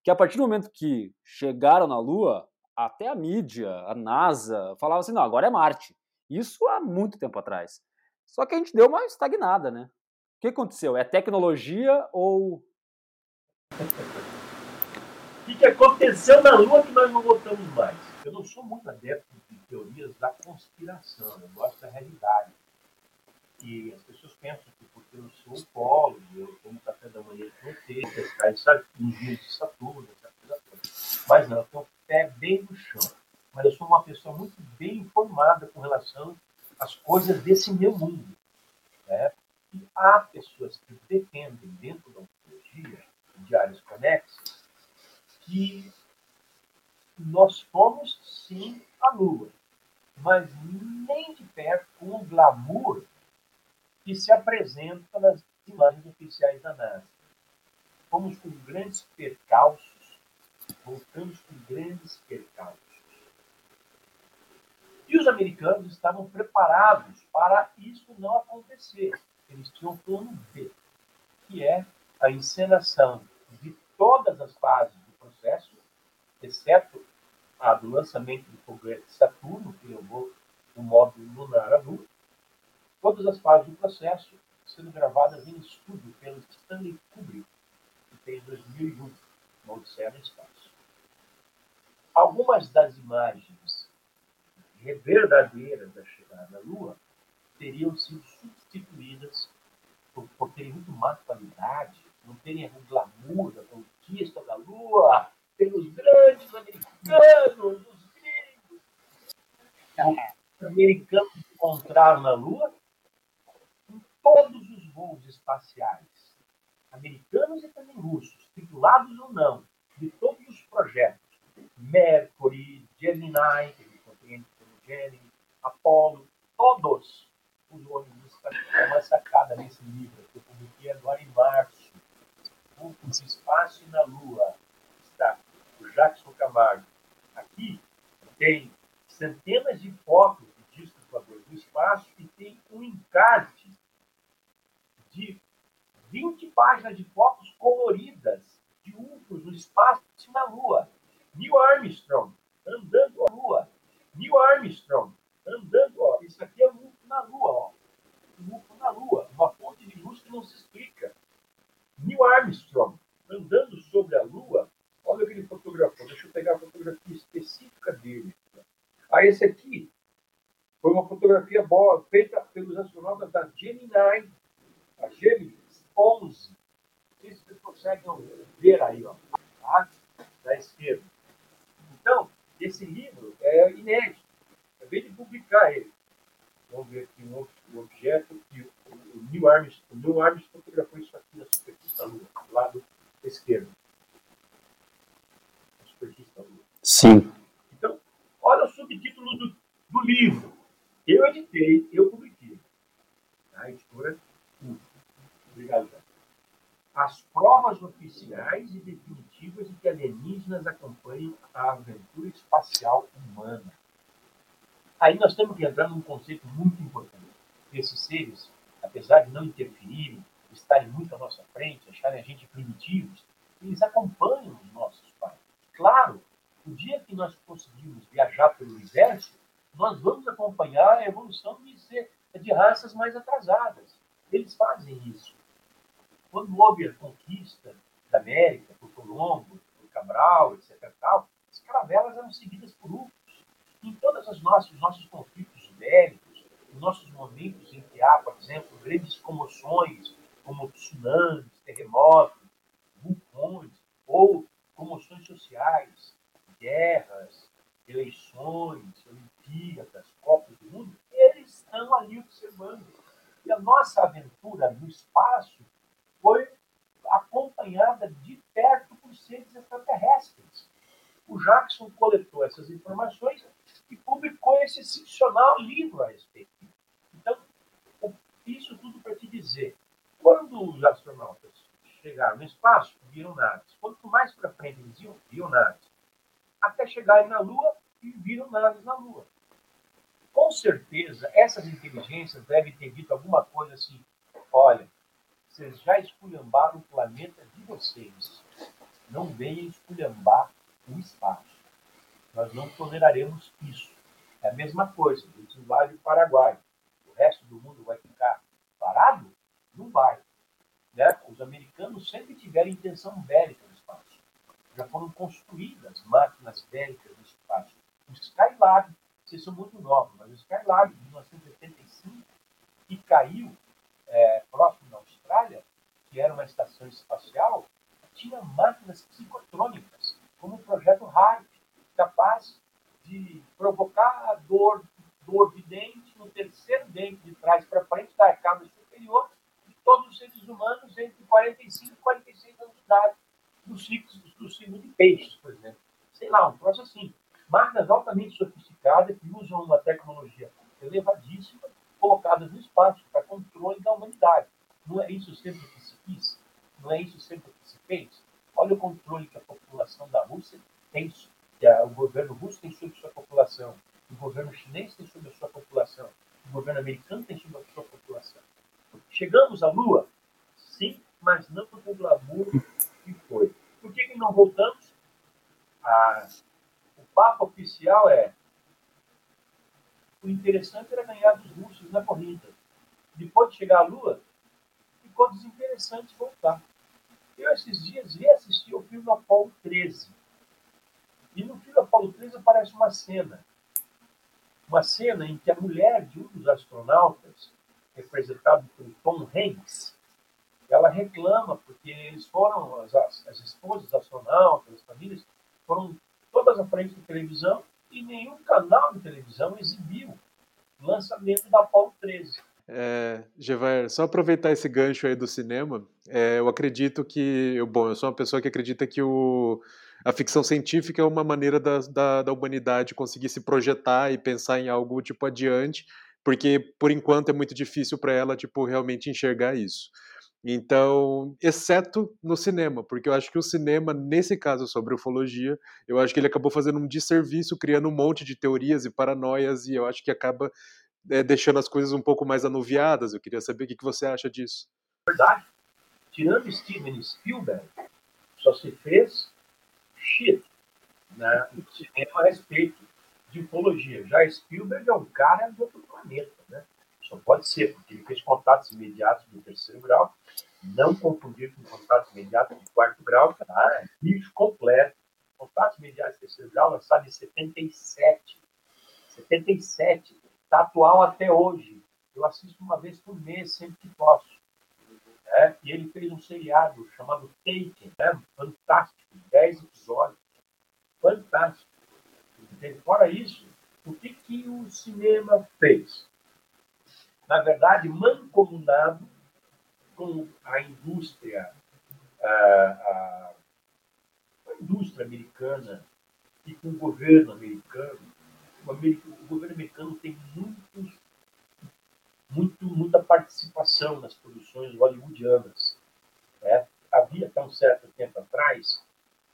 que a partir do momento que chegaram na Lua, até a mídia, a NASA, falava assim: não, agora é Marte. Isso há muito tempo atrás. Só que a gente deu uma estagnada, né? O que aconteceu? É tecnologia ou. O que, que aconteceu na Lua que nós não voltamos mais? Eu não sou muito adepto de teorias da conspiração, eu gosto da realidade. E as pessoas pensam eu sou um polo, eu tomo café da manhã com ET, pescar em dias de Saturno, essa coisa toda. Mas não, eu tenho pé bem no chão mas eu sou uma pessoa muito bem informada com relação às coisas desse meu mundo. Né? E há pessoas que defendem dentro da ontologia, de áreas conexas, que nós fomos sim a Lua, mas nem de perto com o glamour que se apresenta nas imagens oficiais da NASA. Fomos com grandes percalços, voltamos com grandes percalços. E os americanos estavam preparados para isso não acontecer. Eles tinham um plano B, que é a encenação de todas as fases do processo, exceto a do lançamento do foguete Saturno, que levou o módulo lunar Lua, todas as fases do processo sendo gravadas em estúdio pelo Stanley Kubrick, que fez 2001, uma Odisseia no Espaço. Algumas das imagens verdadeiras da chegada à Lua teriam sido substituídas por, por terem muito má qualidade, não terem o glamour da conquista da Lua, pelos grandes americanos, os gringos. Os americanos encontraram na Lua todos os voos espaciais, americanos e também russos, titulados ou não, de todos os projetos, Mercury, Gemini, que ele como Gemini, Apollo, todos os ônibus espaciais. Uma sacada nesse livro que eu publiquei agora em março, O Espaço na Lua, está o Jackson Camargo. Aqui tem centenas de fotos de discos voadores do espaço e tem um encarte de 20 páginas de fotos coloridas de UFOs no espaço e na Lua. Neil Armstrong andando a Lua. Neil Armstrong andando, ó. Isso aqui é um UFO na Lua, ó. Um UFO na Lua. Uma fonte de luz que não se explica. Neil Armstrong andando sobre a Lua. Olha o que ele fotografou. Deixa eu pegar a fotografia específica dele. Ah, esse aqui foi uma fotografia boa, feita pelos astronautas da Gemini, a Gemini 11. Não sei se vocês conseguem ver aí, ó, tá? da esquerda. Então, esse livro é inédito. Acabei de publicar ele. Vamos ver aqui um, um objeto que o, o Neil Armstrong, o Neil Armstrong fotografou isso aqui na superfície da Lua, do lado esquerdo. Na superfície da Lua. Sim. Então, olha o subtítulo do, do livro. Eu editei, eu publiquei. A editora Obrigado, Jorge. As provas oficiais e definitivas de que alienígenas acompanham a aventura espacial humana. Aí nós temos que entrar num conceito muito importante. Esses seres, apesar de não interferirem, estarem muito à nossa frente, acharem a gente primitivos, eles acompanham os nossos pais. Claro, o dia que nós conseguimos viajar pelo universo, nós vamos acompanhar a evolução de, ser, de raças mais atrasadas. Eles fazem isso. Quando houve a conquista da América por Colombo, por Cabral, etc. Tal, as caravelas eram seguidas por ursos. Em todos os nossos, nossos conflitos bélicos, em nossos momentos em que há, por exemplo, grandes comoções, como tsunamis, terremotos, vulcões, ou comoções sociais, guerras, eleições, Olimpíadas, Copas do Mundo, eles estão ali observando. E a nossa aventura no espaço foi acompanhada de perto por seres extraterrestres. O Jackson coletou essas informações e publicou esse excepcional livro a respeito. Então, isso tudo para te dizer, quando os astronautas chegaram no espaço, viram naves. Quanto mais para frente eles iam, viram naves. Até chegarem na Lua e viram naves na Lua. Com certeza, essas inteligências devem ter dito alguma coisa assim: olha, vocês já esculhambaram o planeta de vocês. Não venham esculhambar o espaço. Nós não toleraremos isso. É a mesma coisa, isso vale o Paraguai. O resto do mundo vai ficar parado? Não vai. Né? Os americanos sempre intenção bélica no espaço. Já foram construídas máquinas bélicas no espaço. O Skylab, vocês são muito novos, mas o Skylab, de 1985, que caiu é, próximo da Austrália, que era uma estação espacial, tinha máquinas psicotrônicas, como o projeto HARP, capaz de provocar a dor, dor de dente no terceiro dente de trás para frente da arcada todos os seres humanos entre 45 e 46 anos de idade, dos ciclos do signo de peixes, por exemplo. Sei lá, um troço assim. Máquinas altamente sofisticadas que usam uma tecnologia elevadíssima colocadas no espaço para controle da humanidade. Não é isso sempre que se quis? Não é isso sempre que se fez? Olha o controle que a população da Rússia tem, que o governo russo tem sobre sua população, o governo chinês tem sobre a sua população, o governo americano tem sobre a sua população. Chegamos à Lua? Sim, mas não com o glamour que foi. Por que, que não voltamos? Ah, o papo oficial é o interessante era ganhar dos russos na corrida. Depois de chegar à Lua, ficou desinteressante voltar. Eu, esses dias, reassisti ao filme Apolo 13. E no filme Apolo 13 aparece uma cena. Uma cena em que a mulher de um dos astronautas, representado por Tom Hanks, ela reclama porque eles foram, as, as esposas astronautas, as famílias, foram todas à frente da televisão e nenhum canal de televisão exibiu o lançamento da Apollo 13. É, Gevaer, só aproveitar esse gancho aí do cinema, é, eu acredito que, eu, bom, eu sou uma pessoa que acredita que o, a ficção científica é uma maneira da, da, da humanidade conseguir se projetar e pensar em algo tipo adiante, porque por enquanto é muito difícil para ela tipo realmente enxergar isso. Então, exceto no cinema, porque eu acho que o cinema, nesse caso sobre ufologia, eu acho que ele acabou fazendo um desserviço, criando um monte de teorias e paranoias, e eu acho que acaba é, deixando as coisas um pouco mais anuviadas. Eu queria saber o que, que você acha disso. Verdade. Tirando Steven Spielberg, só se fez shit né, no cinema a respeito de ufologia. Já Spielberg é um cara de outro planeta, né? Só pode ser, porque ele fez contatos imediatos do terceiro grau, não confundir com contatos imediatos de quarto grau, cara, é bicho completo. Contatos imediatos de terceiro grau, lançado em 77. 77. Está atual até hoje. Eu assisto uma vez por mês, sempre que posso. É, e ele fez um seriado chamado Taken, né? fantástico, 10 episódios. Fantástico. Fora isso, o que, que o cinema fez? Na verdade, mancomunado com a indústria, a, a, a indústria americana e com o governo americano, o, o governo americano tem muitos, muito, muita participação nas produções hollywoodianas. Né? Havia, até um certo tempo atrás,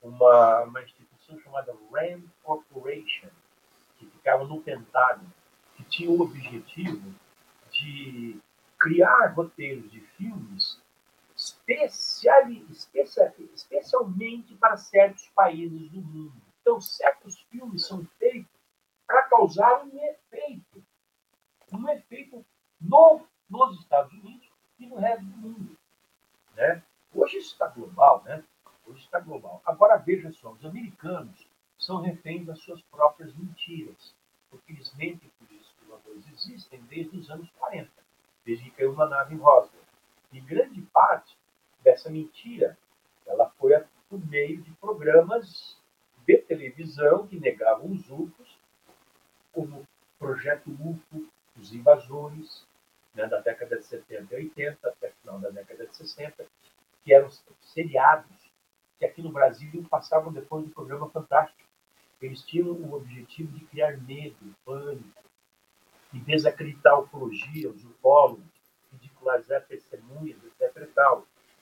uma, uma instituição chamada Rand Corporation, que ficava no Pentágono, que tinha o objetivo de criar roteiros de filmes especial, especial, especialmente para certos países do mundo. Então, certos filmes são feitos para causar um efeito. Um efeito no, nos Estados Unidos e no resto do mundo. Né? Hoje isso está global, né? Hoje está global. Agora veja só, os americanos são reféns das suas próprias mentiras, porque eles mentem que os exploradores existem desde os anos 40 desde que caiu uma nave em Roswell. E grande parte dessa mentira ela foi por meio de programas de televisão que negavam os UFOs, como Projeto UFO, Os Invasores, né, da década de 70 e 80, até o final da década de 60, que eram seriados que aqui no Brasil passavam depois do programa Fantástico. Eles tinham o objetivo de criar medo, pânico, e desacreditar a ufologia, os ufólogos, ridicularizar testemunhas, etc.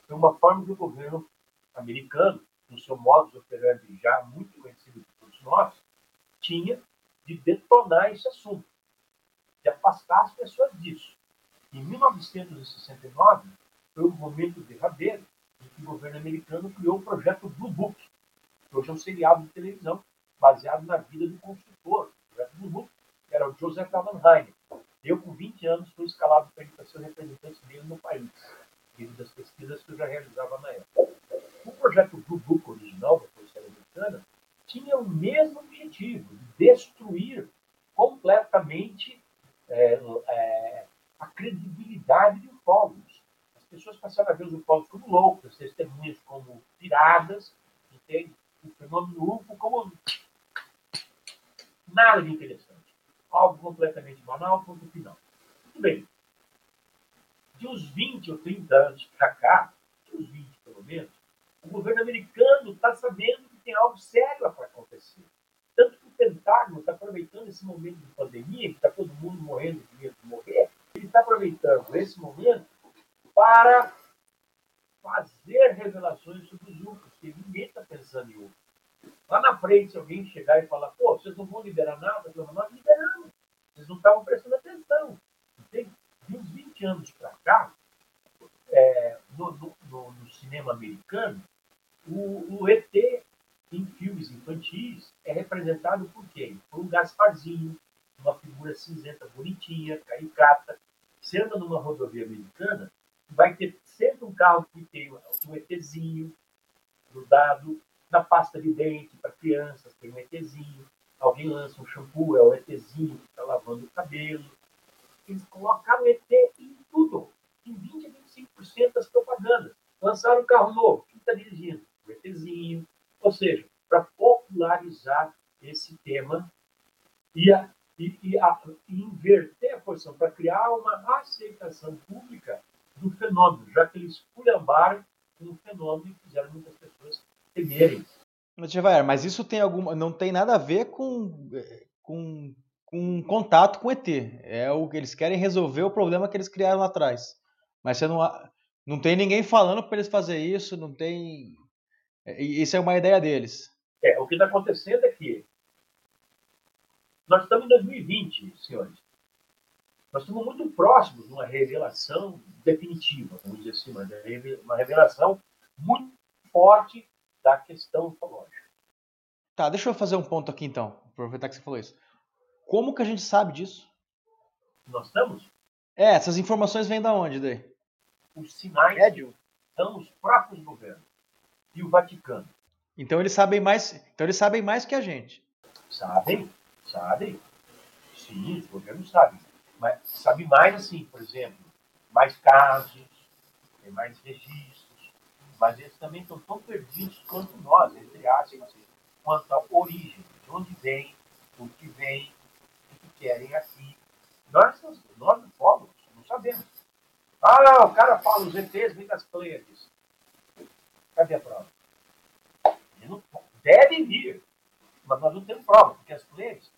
Foi uma forma que o governo americano, no seu modus operandi já muito conhecido por todos nós, tinha de detonar esse assunto, de afastar as pessoas disso. Em 1969, foi o momento derradeiro o governo americano criou o projeto Blue Book, que hoje é um seriado de televisão baseado na vida do construtor. O projeto Blue Book era o Joseph Allenheim. Eu, com 20 anos, fui escalado para ser representante dele no país, devido às pesquisas que eu já realizava na época. O projeto Blue Book original da Polícia Americana tinha o mesmo objetivo, de destruir completamente é, é, a credibilidade de ufólogos. As pessoas passaram a ver os ufólogos como loucos, as testemunhas como piradas, entende? o fenômeno UFO como nada de interessante algo completamente banal, ponto final. Muito bem. De uns 20 ou 30 anos para cá, de uns 20 pelo menos, o governo americano está sabendo que tem algo sério para acontecer. Tanto que o Pentágono está aproveitando esse momento de pandemia, que está todo mundo morrendo de medo de morrer, ele está aproveitando esse momento para fazer revelações sobre os UFOs, que ninguém está pensando em UFOs. Lá na frente, se alguém chegar e falar, pô, vocês não vão liberar nada, nós liberamos. Vocês não estavam prestando atenção. Entende? De uns 20 anos para cá, é, no, no, no, cinema americano, o, o, ET em filmes infantis é representado por quem? Por um Gasparzinho, uma figura cinzenta bonitinha, caricata. Você anda numa rodovia americana, vai ter sempre um carro que tem um ETzinho grudado, na pasta de dente para crianças, tem um ETzinho. Alguém lança um shampoo, é o ETzinho que está lavando o cabelo. Eles colocaram ET em tudo, em 20 a 25% das propagandas. Lançaram um carro novo, quem está dirigindo? O ETzinho. Ou seja, para popularizar esse tema e, a, e, e, a, e inverter a posição, para criar uma aceitação pública do fenômeno, já que eles culhambaram um fenômeno e fizeram muitas pessoas temerem. Mas isso tem alguma, não tem nada a ver com, com, com contato com ET. É o que eles querem resolver o problema que eles criaram lá atrás. Mas você não, Não tem ninguém falando para eles fazer isso, não tem. É, isso é uma ideia deles. É, o que está acontecendo é que nós estamos em 2020, senhores. Nós estamos muito próximos de uma revelação definitiva, vamos dizer assim, uma revelação muito forte da questão ufológica. Tá, deixa eu fazer um ponto aqui então, aproveitar que você falou isso. Como que a gente sabe disso? Nós estamos? É, essas informações vêm da onde daí? Os sinais é, são os próprios governos e o Vaticano. Então eles sabem mais, então eles sabem mais que a gente. Sabem, sabem. Sim, os governos sabem. Mas sabe mais assim, por exemplo, mais casos, tem mais registros, mas eles também estão tão perdidos quanto nós, entre aspas, quanto à origem, de onde vem, o que vem, o que querem aqui. Nós, nós do povo, não sabemos. Ah, o cara fala, os ETs vêm das Pleiades. Cadê a prova? Ele deve vir, mas nós não temos prova, porque as Pleiades,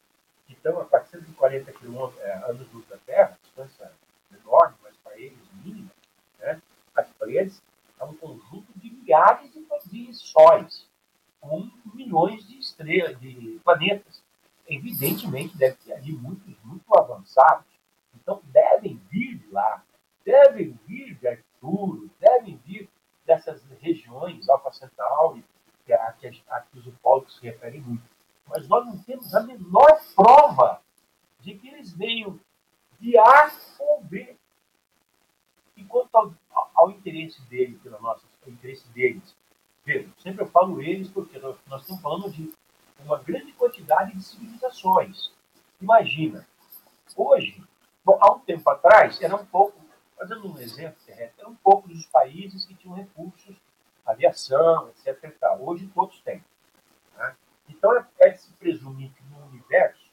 estão a 440 quilômetros, é, anos luz da Terra, distância enorme, mas para eles mínima, né? as Pleiades é um conjunto de milhares de, sóis com milhões de estrelas, de planetas. Evidentemente, deve ter ali muitos muito avançados. Então, devem vir de lá, devem vir de Arturo, devem vir dessas regiões, Alfa Centauri, que, a, que, a, que os ufólogos se referem muito. Mas nós não temos a menor prova de que eles venham de A ou B. E quanto ao, ao interesse dele, pela nossa, interesse deles Veja, sempre eu falo eles porque nós, nós estamos falando de uma grande quantidade de civilizações. Imagina, hoje, bom, há um tempo atrás, era um pouco, fazendo um exemplo era um pouco dos países que tinham recursos, aviação, etc. Hoje todos têm. Então é, é de se presumir que no universo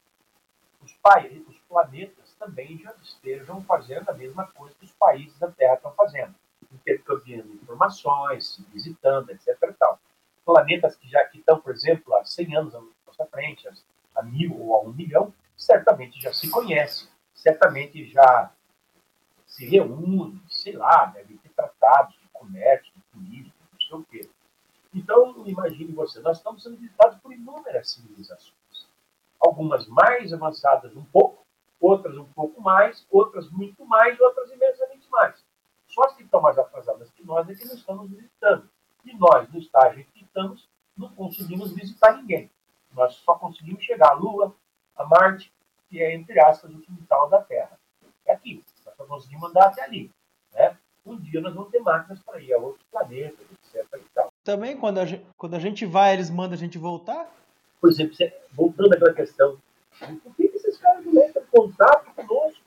os, países, os planetas também já estejam fazendo a mesma coisa que os países da Terra estão fazendo intercambiando informações, visitando, etc. Tal. Planetas que já que estão, por exemplo, há 100 anos à nossa frente, a mil ou a um milhão, certamente já se conhecem, certamente já se reúnem, sei lá, devem ter tratados de comércio, de turismo, não sei o quê. Então, imagine você, nós estamos sendo visitados por inúmeras civilizações. Algumas mais avançadas um pouco, outras um pouco mais, outras muito mais, outras imensamente mais. Só as que estão mais atrasadas que nós é que não estamos visitando. E nós, no estágio que estamos, não conseguimos visitar ninguém. Nós só conseguimos chegar à Lua, a Marte, que é, entre aspas, o quintal da Terra. É aqui. Nós só conseguimos andar até ali. Né? Um dia nós vamos ter máquinas para ir a outros planetas, etc. E tal. Também, quando a, gente, quando a gente vai, eles mandam a gente voltar? Por exemplo, voltando àquela questão, por que esses caras não entram em contato conosco?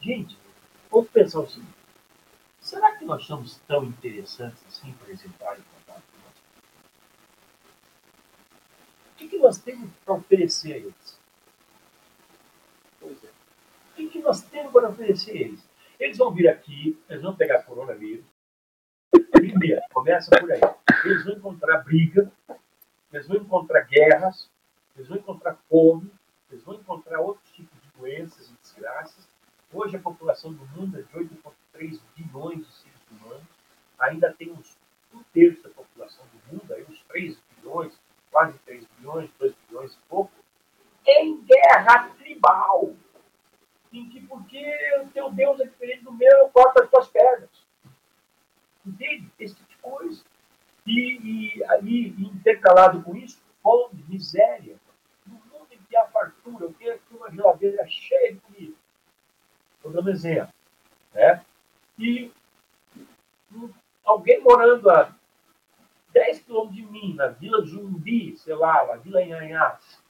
Gente, Vamos pensar o seguinte: será que nós somos tão interessantes assim para eles entrarem em contato conosco? O que, que nós temos para oferecer a eles? Pois é. O que, que nós temos para oferecer a eles? Eles vão vir aqui, eles vão pegar coronavírus. Primeiro, começa por aí. Eles vão encontrar briga, eles vão encontrar guerras, eles vão encontrar fome, eles vão encontrar outros tipos de doenças e desgraças, Hoje a população do mundo é de 8,3 bilhões de seres humanos. Ainda temos um terço da população do mundo, aí uns 3 bilhões, quase 3 bilhões, 2 bilhões e pouco, em guerra tribal. Em que porque o teu Deus é diferente do meu, eu corto as tuas pernas. Entende? Esse tipo de coisa. E, e aí, intercalado com isso, fome, miséria. No mundo em que há fartura, o que é uma geladeira cheia de comida Estou dando exemplo. Né? E alguém morando a 10 quilômetros de mim, na Vila Zumbi, sei lá, na Vila Inhanhás,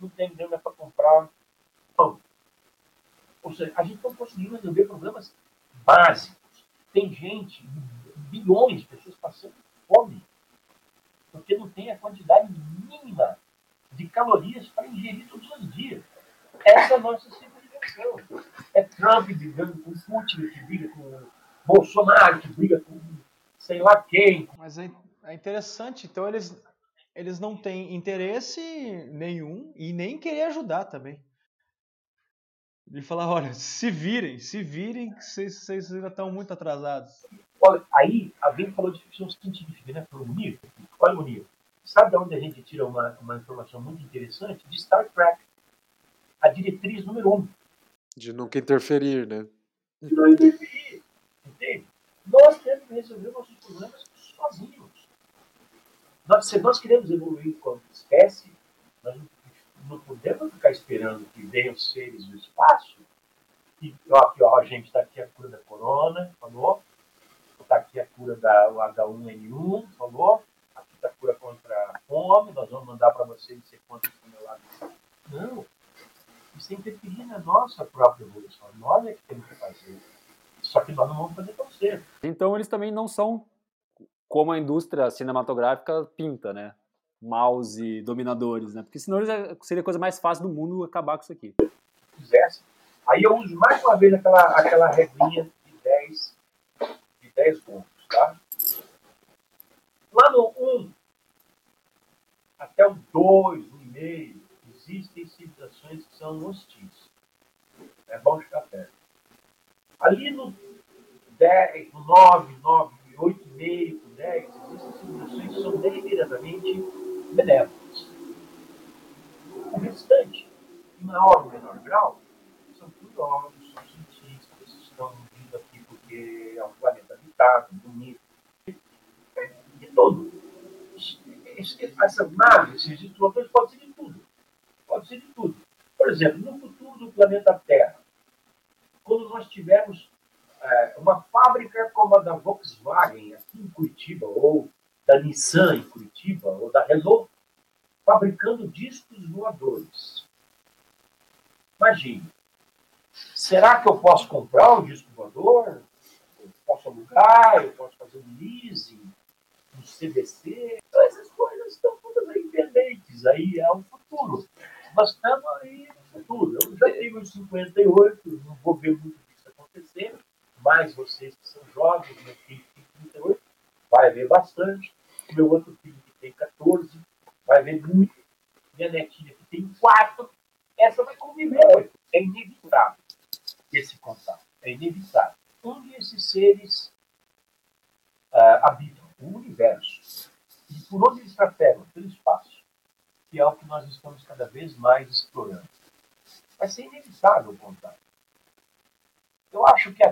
não tem dinheiro para comprar pão. Ou seja, a gente não conseguiu resolver problemas básicos. Tem gente, bilhões de pessoas passando fome, porque não tem a quantidade mínima de calorias para ingerir todos os dias. Essa é a nossa civilização. É Trump brigando com Putin, que briga com Bolsonaro, que briga com sei lá quem. Mas é, é interessante, então eles, eles não têm interesse nenhum e nem querer ajudar também. Ele fala, olha, se virem, se virem, vocês, vocês ainda estão muito atrasados. Olha, aí alguém falou de ficção científica, né? Falou Munir. Olha, Munir, sabe de onde a gente tira uma, uma informação muito interessante? De Star Trek. A diretriz número um. De nunca interferir, né? De não interferir. Entende? Nós temos que resolver nossos problemas sozinhos. Nós, se nós queremos evoluir como espécie, nós não podemos ficar esperando que venham seres do espaço. E, ó, aqui, ó, a gente está aqui a cura da corona, falou. Está aqui a cura da H1N1, falou. Aqui está a cura contra a fome, nós vamos mandar para vocês não sei quantas toneladas. Não. Isso é interferir na nossa própria evolução. Nós é que temos que fazer. Só que nós não vamos fazer tão cedo. Então eles também não são como a indústria cinematográfica pinta, né? Maus e dominadores, né? Porque senão seria a coisa mais fácil do mundo acabar com isso aqui. Se quisesse. Aí eu uso mais uma vez aquela, aquela regrinha de 10, de 10 pontos, tá? Lá no 1 até o 2, 1,5, existem civilizações que são hostis. É bom ficar perto. Ali no 10, no 9, 9, 8,5, 10, existem civilizações que são deliberadamente benévolas. O restante, em maior ou menor grau, são curiosos, são cientistas, estão vindo aqui porque é um planeta habitado, bonito, de tudo. Essas naves, esses instrutores, pode ser de tudo. Pode ser de tudo. Por exemplo, no futuro do planeta Terra, quando nós tivermos é, uma fábrica como a da Volkswagen aqui em Curitiba, ou da Nissan em Curitiba, ou da Renault, fabricando discos voadores. Imagine, será que eu posso comprar um disco voador? Alugar? Eu posso fazer um leasing? Um CDC? Então, essas coisas estão todas aí pendentes. Aí é o futuro. Nós estamos aí no futuro. Eu já tenho uns 58, não vou ver muito disso acontecer, mas vocês que são jovens, meu filho tem 38, vai ver bastante. Meu outro filho que tem 14, vai ver muito. Minha netinha que tem 4, essa vai conviver. É inevitável esse contato. É inevitável. Onde esses seres uh, habitam? O universo. E por onde eles trafegam? Pelo espaço. Que é o que nós estamos cada vez mais explorando. Vai ser inevitável o contato. Eu acho que,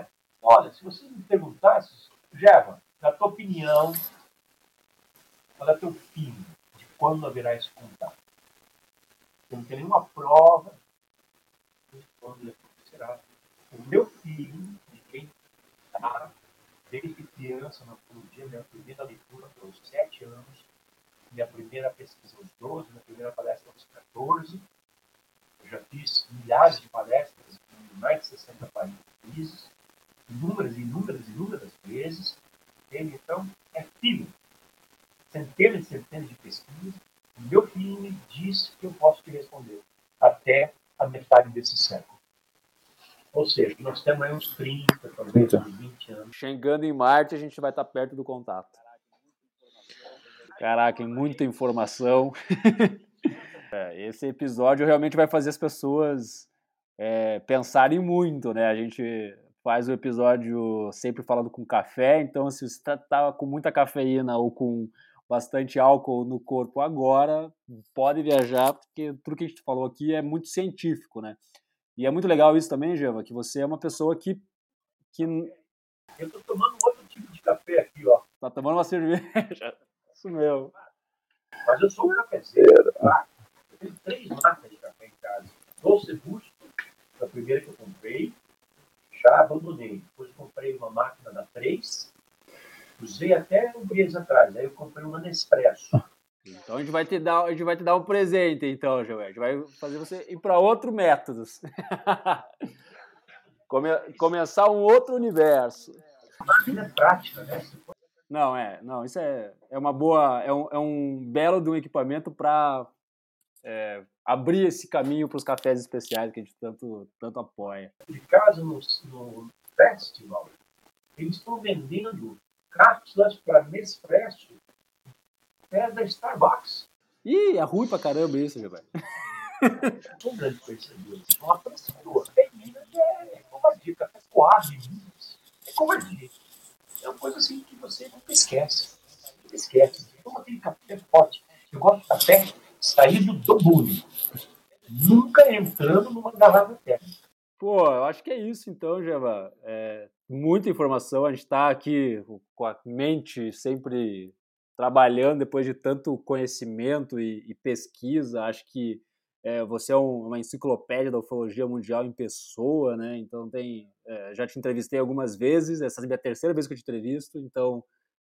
olha, se você me perguntasse, Jeva, na tua opinião, qual é o teu fim de quando haverá esse contato? Eu não tem nenhuma prova de quando ele acontecerá. O meu filho, de quem está, desde criança, na dia, minha primeira leitura aos 7 anos, minha primeira pesquisa aos 12, minha primeira palestra aos 14. Eu já fiz milhares de palestras em mais de 60 países, inúmeras, inúmeras, inúmeras vezes. Ele, então, é filho centenas e centenas de pesquisas, o meu filho me diz que eu posso te responder até a metade desse século. Ou seja, nós temos aí uns 30, talvez uns 20 anos. Chegando em Marte, a gente vai estar perto do contato. Caraca, muita informação. é, esse episódio realmente vai fazer as pessoas é, pensarem muito, né? A gente faz o episódio sempre falando com café, então se você está tá com muita cafeína ou com bastante álcool no corpo agora, pode viajar, porque tudo que a gente falou aqui é muito científico, né? E é muito legal isso também, Geva, que você é uma pessoa que. que... Eu tô tomando outro tipo de café aqui, ó. Tá tomando uma cerveja. Isso mesmo. Mas eu sou um cafezeiro, tá? Eu tenho três marcas de café em casa. Doce Busto, a primeira que eu comprei, já abandonei. Depois comprei uma máquina da 3, Usei até um mês atrás. Aí eu comprei uma Nespresso. Então a gente vai te dar, a gente vai te dar um presente, então, Joel. A gente vai fazer você ir para outro métodos. Come, começar um outro universo. Máquina é prática, né? Não, é, não, isso é, é uma boa, é um, é um belo de um equipamento para é, abrir esse caminho para os cafés especiais que a gente tanto, tanto apoia. De casa no, no festival, eles estão vendendo cápsulas para Nespresso é da Starbucks. Ih, é ruim pra caramba isso, velho. Um grande uma apreciador. Tem é, é covardia, café coado é covardia. É uma coisa assim que você nunca esquece. Nunca esquece. Toma aquele café forte. Eu gosto de café saído do bule. Nunca entrando numa garrafa térmica. Pô, eu acho que é isso então, Jeva. É, muita informação. A gente está aqui com a mente sempre trabalhando depois de tanto conhecimento e, e pesquisa. Acho que é, você é um, uma enciclopédia da ufologia mundial em pessoa, né? Então tem, é, já te entrevistei algumas vezes. Essa é a minha terceira vez que eu te entrevisto. Então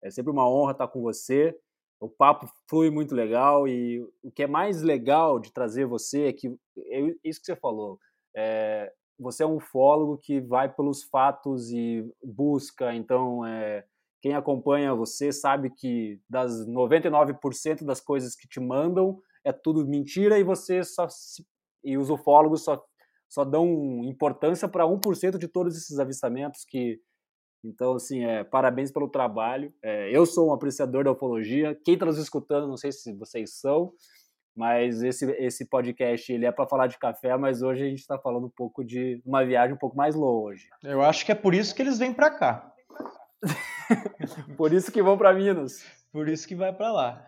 é sempre uma honra estar com você. O papo flui muito legal e o que é mais legal de trazer você é que é isso que você falou. É, você é um ufólogo que vai pelos fatos e busca, então é, quem acompanha você sabe que das 99% das coisas que te mandam é tudo mentira e você só se, e os ufólogos só só dão importância para 1% de todos esses avistamentos que então assim é parabéns pelo trabalho é, eu sou um apreciador da ufologia quem está nos escutando não sei se vocês são mas esse, esse podcast ele é para falar de café, mas hoje a gente está falando um pouco de uma viagem um pouco mais longe. Eu acho que é por isso que eles vêm para cá. por isso que vão para Minas. Por isso que vai para lá.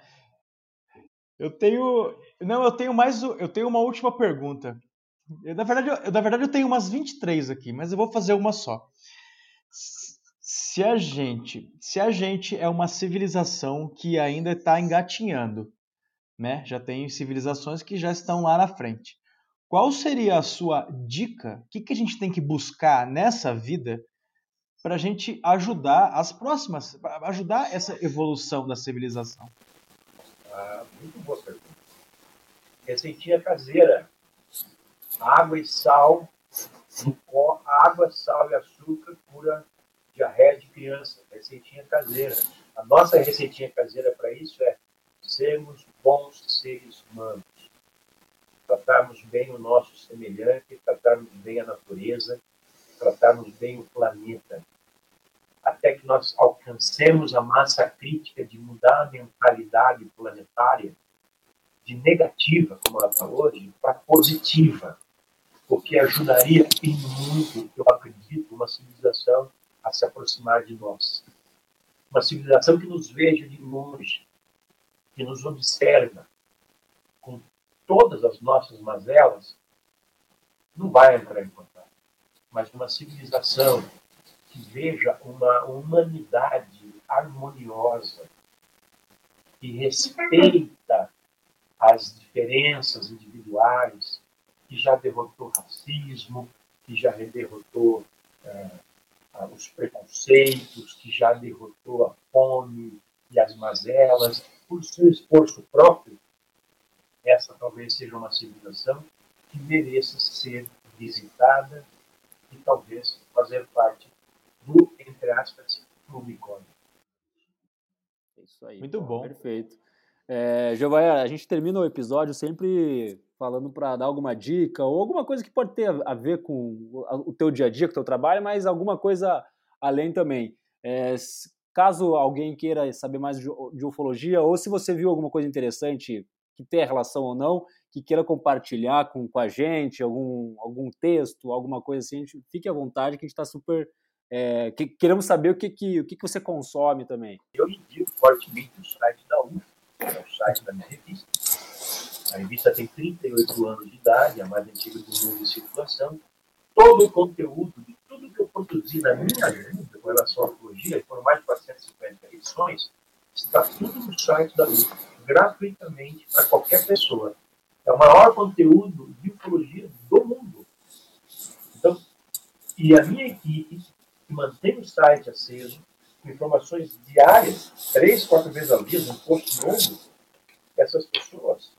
Eu tenho, não, eu tenho mais, eu tenho uma última pergunta. Eu, na verdade, eu, na verdade eu tenho umas 23 aqui, mas eu vou fazer uma só. Se a gente, se a gente é uma civilização que ainda está engatinhando, né? Já tem civilizações que já estão lá na frente. Qual seria a sua dica? O que, que a gente tem que buscar nessa vida para a gente ajudar as próximas, ajudar essa evolução da civilização? Ah, muito boa pergunta. Receitinha caseira. Água e sal, água, sal e açúcar cura diarreia de criança. Receitinha caseira. A nossa receitinha caseira para isso é sermos bons seres humanos, tratarmos bem o nosso semelhante, tratarmos bem a natureza, tratarmos bem o planeta, até que nós alcancemos a massa crítica de mudar a mentalidade planetária de negativa, como ela está hoje, para positiva, porque ajudaria em muito, eu acredito, uma civilização a se aproximar de nós. Uma civilização que nos veja de longe, que nos observa com todas as nossas mazelas, não vai entrar em contato. Mas uma civilização veja uma humanidade harmoniosa, que respeita as diferenças individuais, que já derrotou racismo, que já derrotou é, os preconceitos, que já derrotou a fome e as mazelas, por seu esforço próprio, essa talvez seja uma civilização que mereça ser visitada e talvez fazer parte do, entre aspas, unicórnio. É isso aí. Muito bom. Perfeito. É, Giovanni, a gente termina o episódio sempre falando para dar alguma dica ou alguma coisa que pode ter a ver com o teu dia a dia, com o teu trabalho, mas alguma coisa além também. É, Caso alguém queira saber mais de, ufologia, ou se você viu alguma coisa interessante que tenha relação ou não, que queira compartilhar com, com a gente, algum, algum texto, alguma coisa assim, fique à vontade, que a gente está super. É, que, queremos saber o que, que, o que, que você consome também. Eu indico fortemente o site da UF, que é o site da minha revista. A revista tem 38 anos de idade, a mais antiga do mundo de circulação. Todo o conteúdo de tudo que eu produzi na minha vida com relação à ufologia, foram mais de 450 edições, está tudo no site da UF, gratuitamente para qualquer pessoa. É o maior conteúdo de ufologia do mundo. Então, e a minha equipe, que mantém o site aceso, com informações diárias, três, quatro vezes ao dia, um post novo, essas pessoas,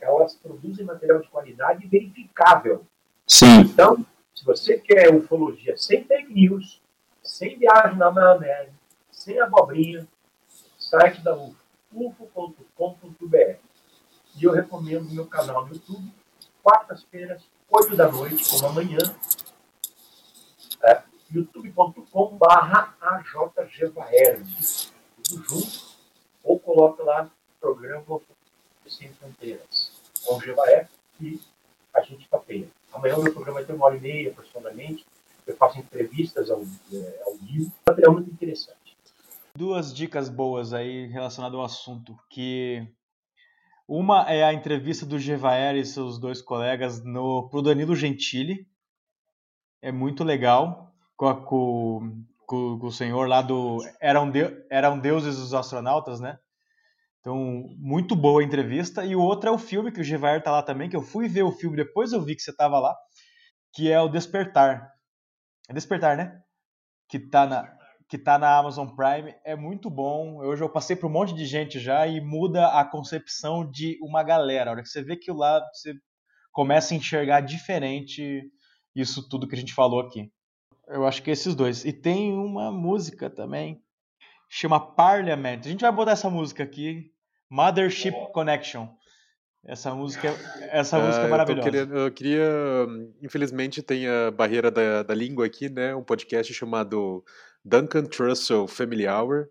elas produzem material de qualidade verificável. Sim. Então, se você quer ufologia sem fake news, sem viagem na maionese, sem abobrinha, site da UFO, ufo.com.br. E eu recomendo meu canal no YouTube, quartas-feiras, 8 da noite, como amanhã, youtube.com.br ajgvaerd, tudo junto, ou coloca lá programa Sem Fronteiras, com Gevaer, e a gente papeia. Amanhã o meu programa uma uma hora e meia aproximadamente. Eu faço entrevistas ao, é, ao vivo. É muito interessante. Duas dicas boas aí relacionadas ao assunto, que uma é a entrevista do Gevaer e seus dois colegas no pro Danilo Gentili. É muito legal com, com, com, o senhor lá do eram, de, eram deuses os astronautas, né? Então, muito boa a entrevista. E o outro é o filme, que o Gevaer tá lá também, que eu fui ver o filme, depois eu vi que você tava lá, que é o Despertar. É Despertar, né? Que tá na, que tá na Amazon Prime. É muito bom. Hoje eu passei por um monte de gente já e muda a concepção de uma galera. A hora que você vê que lá você começa a enxergar diferente isso tudo que a gente falou aqui. Eu acho que esses dois. E tem uma música também, chama Parliament. A gente vai botar essa música aqui Mothership Connection. Essa música, essa música é ah, maravilhosa. Eu, querendo, eu, queria, infelizmente tem a barreira da, da língua aqui, né? Um podcast chamado Duncan Trussell Family Hour,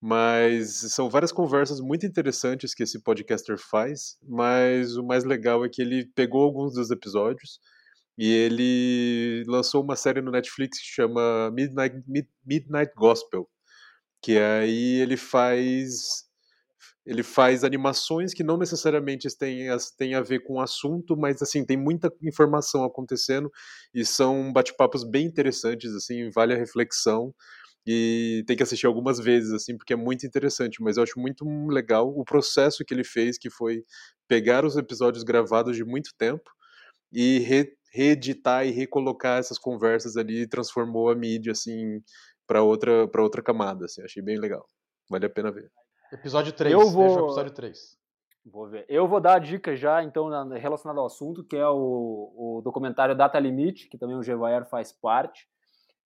mas são várias conversas muito interessantes que esse podcaster faz, mas o mais legal é que ele pegou alguns dos episódios e ele lançou uma série no Netflix que chama Midnight, Midnight Gospel, que aí ele faz ele faz animações que não necessariamente têm, têm a ver com o assunto, mas assim, tem muita informação acontecendo e são bate-papos bem interessantes, assim, vale a reflexão. E tem que assistir algumas vezes, assim, porque é muito interessante, mas eu acho muito legal o processo que ele fez, que foi pegar os episódios gravados de muito tempo e re reeditar e recolocar essas conversas ali e transformou a mídia, assim, para outra, outra camada, assim, achei bem legal. Vale a pena ver. Episódio 3, eu vou... episódio 3. Vou ver. Eu vou dar a dica já, então, relacionada ao assunto, que é o, o documentário Data Limite, que também o Gevaer faz parte,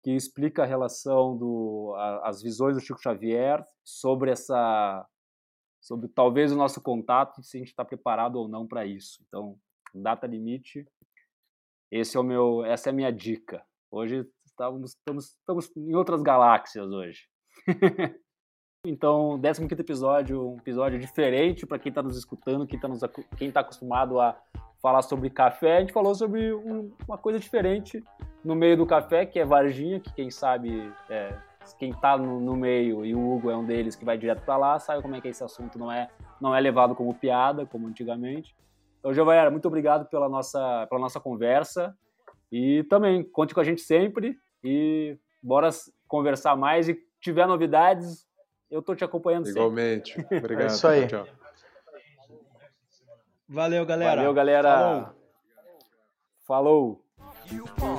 que explica a relação do a, as visões do Chico Xavier sobre essa sobre talvez o nosso contato se a gente está preparado ou não para isso. Então, Data Limite, esse é o meu, essa é a minha dica. Hoje estamos, estamos, estamos em outras galáxias hoje. Então, 15 episódio, um episódio diferente para quem está nos escutando, quem está tá acostumado a falar sobre café. A gente falou sobre um, uma coisa diferente no meio do café, que é Varginha, que quem sabe, é, quem está no, no, meio, e o Hugo é um deles que vai direto para lá, sabe como é que esse assunto não é, não é levado como piada, como antigamente. Então, Giovanni, muito obrigado pela nossa, pela nossa conversa. E também, conte com a gente sempre e bora conversar mais e tiver novidades, eu tô te acompanhando Igualmente. sempre. Obrigado. É isso aí. Tchau. Valeu, galera. Valeu, galera. Falou. Falou.